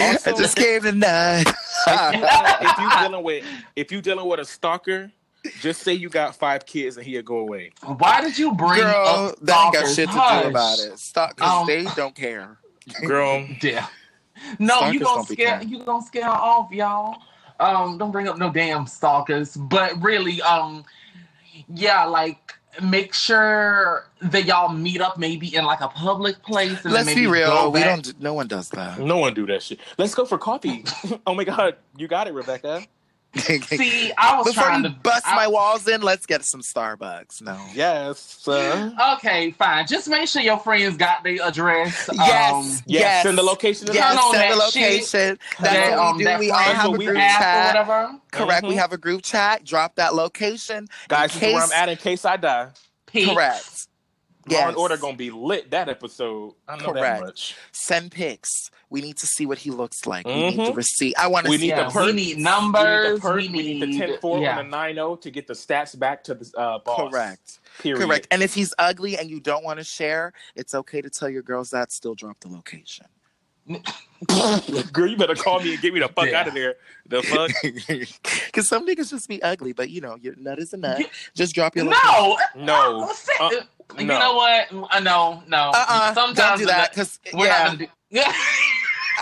Also, I just came to nut. if you dealing with if you dealing with a stalker, just say you got five kids and he'll go away. Why did you bring Girl, up that ain't got shit to Hush. do about it. Stop, because Um, they don't care. Girl, Yeah. No, Stalkers you gonna don't scare you gonna scare off, y'all. Um, don't bring up no damn stalkers. But really, um, yeah, like make sure that y'all meet up maybe in like a public place. And Let's then be real. We back. don't. No one does that. no one do that shit. Let's go for coffee. oh my god, you got it, Rebecca. See, I was Before trying you to bust I- my walls in, let's get some Starbucks. No. Yes. Uh, Okay, fine. Just make sure your friends got the address. Yes. Um, yes. Yes. Send the location. Yes, Turn on send the that shit. location. that, That's what um, we do. that We all have a group do. or chat. whatever. Correct. We Mhm. have a group chat. Drop that location. Guys, in this is where I'm at in case I die. Peace. Correct. Law and Order gonna be lit that episode. I know Correct. that much. Send pics. We need to see what he looks like. We need the receipt. I want to see need Yeah, the the we need numbers. we need the perk. We We need, the need- 10 4 yeah. and the 9 0 to get the stats back to the uh, boss. Correct. Period. Correct. And if he's ugly and you don't want to share, it's okay to tell your girls that. Still drop the location. Girl, you better call me and get me the fuck Yeah. out of there. The fuck? Because some niggas just be ugly, but you know, your nut is a nut. Just drop your location. No, No. Sit- Uh, you no. know what? Uh, no, no. Uh-uh. Sometimes Don't do that. Because We're yeah, not gonna do. Yeah,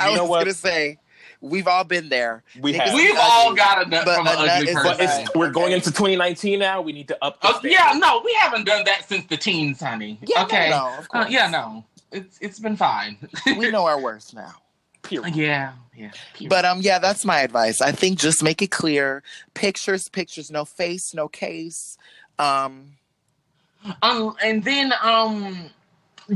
I You know was what? gonna say we've all been there. We Niggas have. we've all got a nut But from a an ugly person. But it's, Okay. we're going into 2019 now. We need to up. the Uh, yeah, no, we haven't done that since the teens, honey. Yeah, okay. no, no, of Uh, yeah, no. It's it's been fine. we know our worth now. Period. yeah, yeah. period. But um, yeah, that's my advice. I think just make it clear: pictures, pictures, no face, no case. Um, Um, and then um,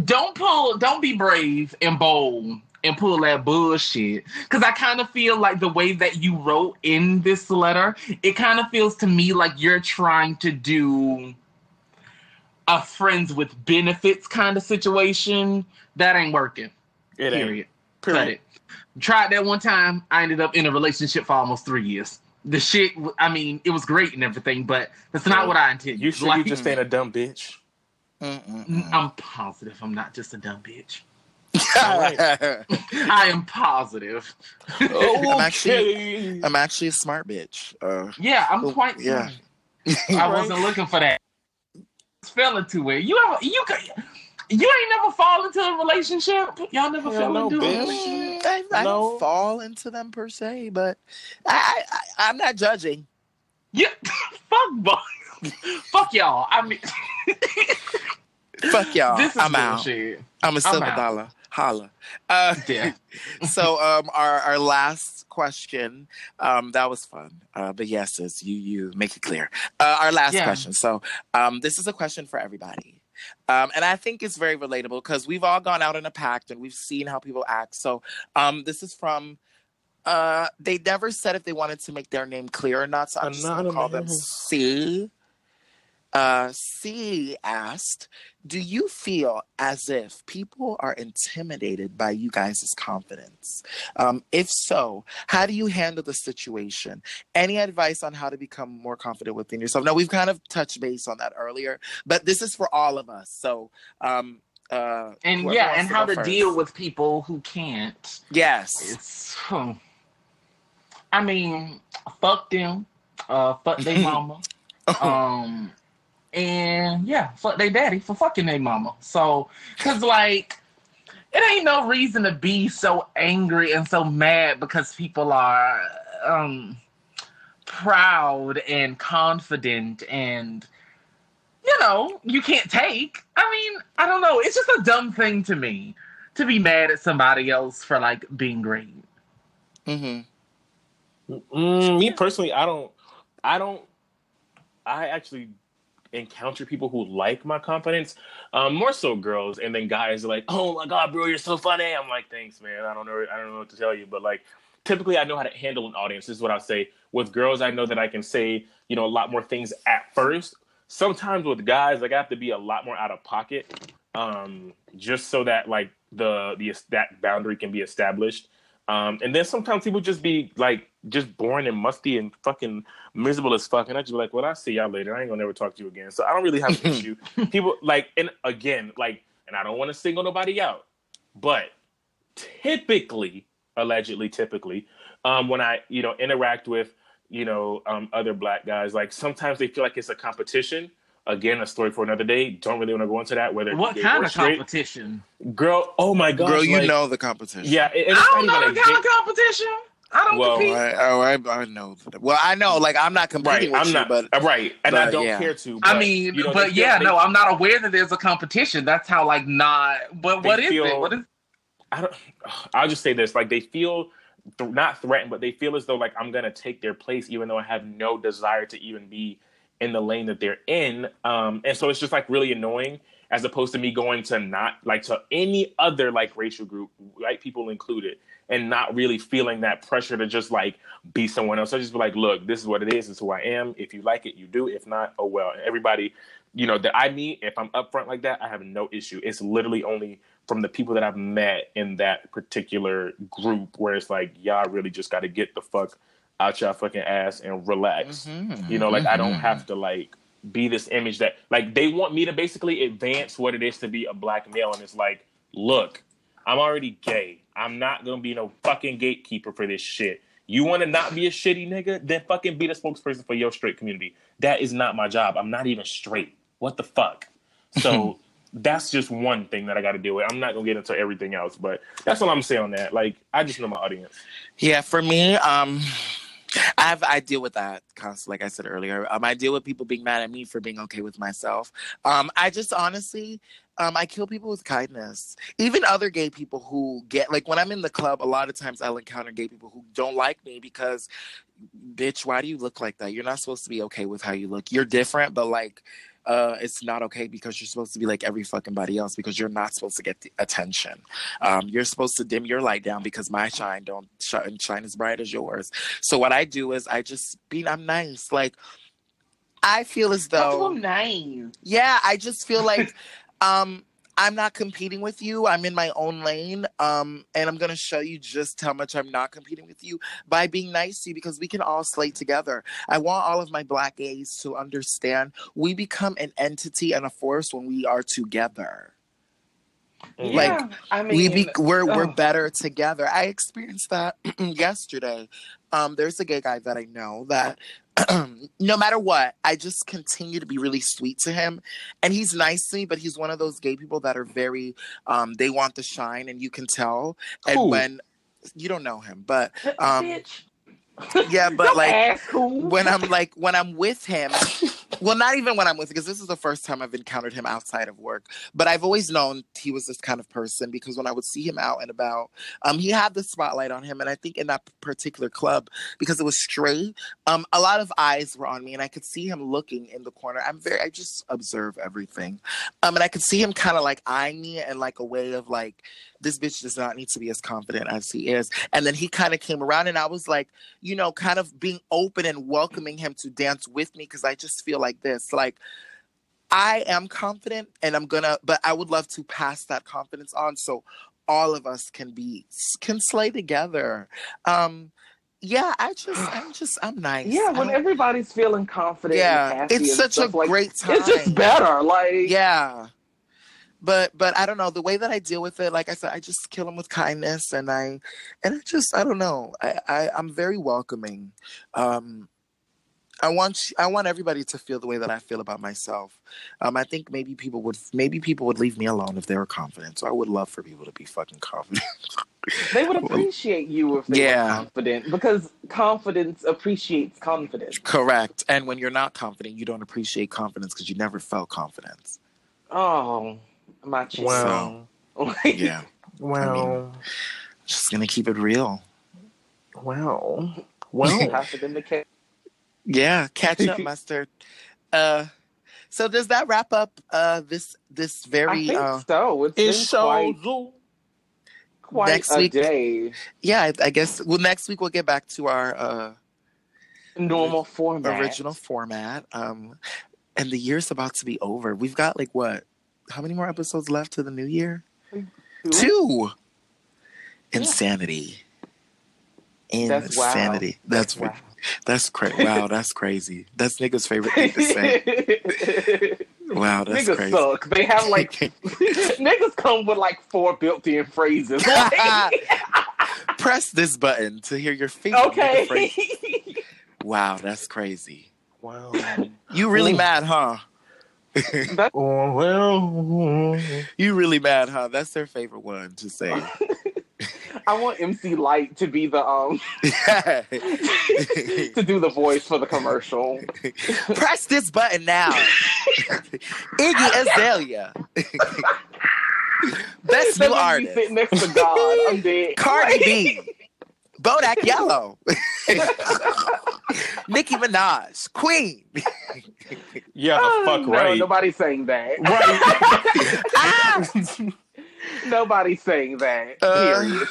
don't pull, don't be brave and bold and pull that bullshit. Because I kind of feel like the way that you wrote in this letter, it kind of feels to me like you're trying to do a friends with benefits kind of situation. That ain't working. It ain't. Period. Cut it. Tried that one time. I ended up in a relationship for almost three years. The shit, I mean, it was great and everything, but that's not Yeah. what I intended. You sure Like- you just ain't a dumb bitch? mm-mm-mm. I'm positive I'm not just a dumb bitch. I am positive. I'm actually- I'm actually a smart bitch. Uh, yeah, I'm quite yeah. I wasn't looking for that. Fell into it. You ever you could you ain't never fall into a relationship? Y'all never Hell fell no, into a relationship? I, I No. don't fall into them per se, but I, I, I I'm not judging. Yeah. Fuck boys. Fuck y'all. I mean Fuck y'all. this is I'm out. bullshit. I'm a silver out. dollar. Holla. Uh, Yeah. so um our our last question. Um that was fun. Uh but yes sis, you you make it clear. Uh our last Yeah. question. So um this is a question for everybody. Um and i think it's very relatable because we've all gone out in a pact and we've seen how people act. So um this is from Uh, they never said if they wanted to make their name clear or not, so I'm just gonna call them C. Uh, C asked, "Do you feel as if people are intimidated by you guys' confidence? Um, if so, how do you handle the situation? Any advice on how to become more confident within yourself? Now we've kind of touched base on that earlier, but this is for all of us. So, um, uh, And yeah, and to how to first. deal with people who can't. yes, hmm. I mean, fuck them. Uh, fuck their mama. um, and yeah, fuck their daddy for fucking their mama. So, cause like, it ain't no reason to be so angry and so mad because people are um proud and confident and you know you can't take. I mean, I don't know. It's just a dumb thing to me to be mad at somebody else for like being great. hmm Mm, me personally, I don't. I don't. I actually encounter people who like my confidence, um, more so girls, and then guys are like, "Oh my god, bro, you're so funny." I'm like, "Thanks, man. I don't know. I don't know what to tell you, but like." Typically, I know how to handle an audience. This is what I'll say. With girls, I know that I can say, you know, a lot more things at first. Sometimes with guys, like I have to be a lot more out of pocket, um, just so that like the the that boundary can be established. Um, and then sometimes people just be like just boring and musty and fucking miserable as fuck. And I just be like, well, I'll see y'all later. I ain't gonna never talk to you again. So I don't really have an issue. People like, and again, like, and I don't want to single nobody out, but typically, allegedly, typically, um, when I, you know, interact with, you know, um, other black guys, like sometimes they feel like it's a competition. Again, a story for another day. Don't really want to go into that. Whether What kind of straight. competition? girl? Oh my god, girl, you like- know the competition. Yeah, and it's I not don't know even the a kind of competition. I don't Well, compete. Right. Oh, I, I know. Well, I know. Like, I'm not competing right. with I'm not, but uh, right, and I don't yeah. care to. I mean, you know, but yeah, they- no, I'm not aware that there's a competition. That's how like not. But what is feel- it? What is? I don't. I'll just say this: like they feel th- not threatened, but they feel as though like I'm gonna take their place, even though I have no desire to even be in the lane that they're in. Um, and so it's just like really annoying, as opposed to me going to not like to any other like racial group, white people included, and not really feeling that pressure to just like be someone else. I just be like, look, this is what it is. This is who I am. If you like it, you do. If not, oh well. And everybody, you know, that I meet, if I'm upfront like that, I have no issue. It's literally only from the people that I've met in that particular group where it's like, y'all really just got to get the fuck out y'all fucking ass and relax. Mhm, You know, like I don't mhm. have to like be this image that like they want me to basically advance what it is to be a black male, and it's like, look, I'm already gay. I'm not gonna be no fucking gatekeeper for this shit. You want to not be a shitty nigga? Then fucking be the spokesperson for your straight community. That is not my job. I'm not even straight. What the fuck? So that's just one thing that I got to deal with. I'm not gonna get into everything else, but that's all I'm saying on that. Like I just know my audience. Yeah, for me, um, I have I deal with that constantly. Like I said earlier, um, I deal with people being mad at me for being okay with myself. Um, I just honestly, um, I kill people with kindness. Even other gay people who get like when I'm in the club, a lot of times I'll encounter gay people who don't like me because, bitch, why do you look like that? You're not supposed to be okay with how you look. You're different, but like. Uh, it's not okay because you're supposed to be like every fucking body else because you're not supposed to get the attention. Um, you're supposed to dim your light down because my shine don't shine, shine as bright as yours. So what I do is I just be I'm nice. Like I feel as though nice. yeah, I just feel like um I'm not competing with you. I'm in my own lane. Um and I'm going to show you just how much I'm not competing with you by being nice to you because we can all slay together. I want all of my black gays to understand we become an entity and a force when we are together. Like, I mean, we be we're we're better together. I experienced that yesterday. Um, there's a gay guy that I know that no matter what, I just continue to be really sweet to him, and he's nice to me. But he's one of those gay people that are very um, they want the shine, and you can tell. And Cool. when you don't know him, but um, bitch. Yeah, but like when I'm like when I'm with him, well, not even when I'm with because this is the first time I've encountered him outside of work. But I've always known he was this kind of person because when I would see him out and about, um, he had the spotlight on him, and I think in that particular club because it was straight, um, a lot of eyes were on me, and I could see him looking in the corner. I'm very, I just observe everything, um, and I could see him kind of like eyeing me and like a way of like, this bitch does not need to be as confident as he is. And then he kind of came around, and I was like, you know, kind of being open and welcoming him to dance with me because I just feel like this, like. I am confident and I'm gonna, but I would love to pass that confidence on so all of us can be can slay together. Um, yeah, I just, I'm just, I'm nice. Yeah, when everybody's feeling confident. yeah, it's such a like, great time. It's just better. Like Yeah. But but I don't know the way that I deal with it. Like I said, I just kill them with kindness, and I and I just I don't know. I, I I'm very welcoming. Um, I want I want everybody to feel the way that I feel about myself. Um, I think maybe people would maybe people would leave me alone if they were confident. So I would love for people to be fucking confident. they would appreciate you if they Yeah. were confident because confidence appreciates confidence. Correct. And when you're not confident, you don't appreciate confidence because you never felt confidence. Oh, my cheek. Wow. Like, Yeah. Well, Just gonna keep it real. well, well. Have to been the case. Yeah, catch up, mustard. Uh, so does that wrap up uh this this I very think uh so. It's It been quite, shows. quite Next a week- day. yeah I, I guess well next week we'll get back to our uh Normal format. original format um and the year's about to be over. We've got like what how many more episodes left to the new year? Two? Two. Insanity. That's wow. Insanity. That's wow. that's crazy. Wow, that's crazy. That's nigga's favorite thing to say. Wow, that's crazy. niggas crazy. suck. They have like niggas come with like four built-in phrases. Press this button to hear your favorite okay. Wow, that's crazy. Wow. You really Ooh. mad, huh? Oh, well. You really mad, huh? That's their favorite one to say. I want MC Lyte to be the um to do the voice for the commercial. Press this button now. Iggy Azalea. Best That new artist. sit next to God. I'm dead. Cardi B. Bodak Yellow. Nicki Minaj. Queen. Yeah, the Oh, fuck no, right. Nobody's saying that. Right. Nobody's saying that. Uh, Period.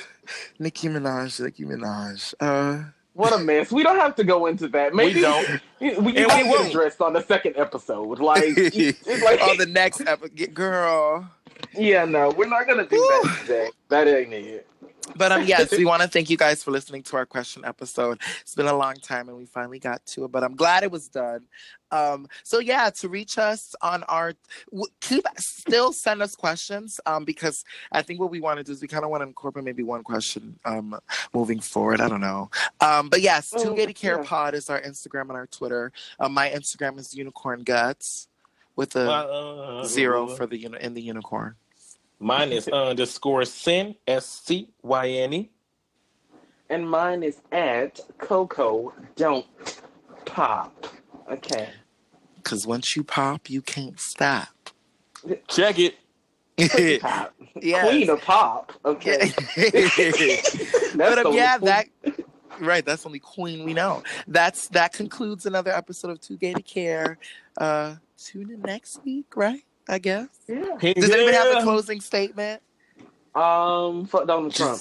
Nicki Minaj. Nicki Minaj. Uh, What a mess. We don't have to go into that. Maybe we don't. We, we And we won't. address on the second episode. Like, like on the next episode, girl. yeah, no, we're not gonna do that today. That ain't it. But um, yes, we want to thank you guys for listening to our question episode. It's been a long time, and we finally got to it. But I'm glad it was done. Um, so yeah, to reach us on our, w- keep still send us questions. Um, because I think what we want to do is we kind of want to incorporate maybe one question. Um, moving forward, I don't know. Um, but yes, Oh, Too Gay to Care yeah. Pod is our Instagram and our Twitter. Um, my Instagram is Unicorn Guts with a Uh, zero for the uni- in the unicorn. Mine is underscore sin, S C Y N E. And mine is at Coco Don't Pop. Okay. Because once you pop, you can't stop. Check it. Pop. Yes. Queen of Pop. Okay. but um, yeah, queen- that right. That's only queen we know. That's that concludes another episode of Too Gay to Care. Uh, tune in next week, right? I guess. Yeah. Does anybody have a closing statement? Um, fuck Donald Trump.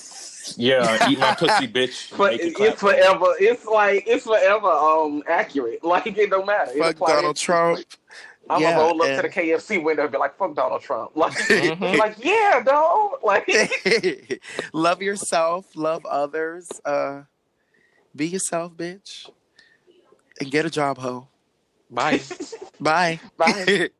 Yeah, eat my pussy, bitch. But it it's clap. forever. It's like it's forever um accurate. Like it don't matter. Fuck applies- Donald Trump. I'm Yeah, gonna roll up and- to the KFC window and be like, "Fuck Donald Trump." Like, Mhm. like yeah, dog. Like, love yourself. Love others. Uh, be yourself, bitch, and get a job, hoe. Bye. Bye. Bye.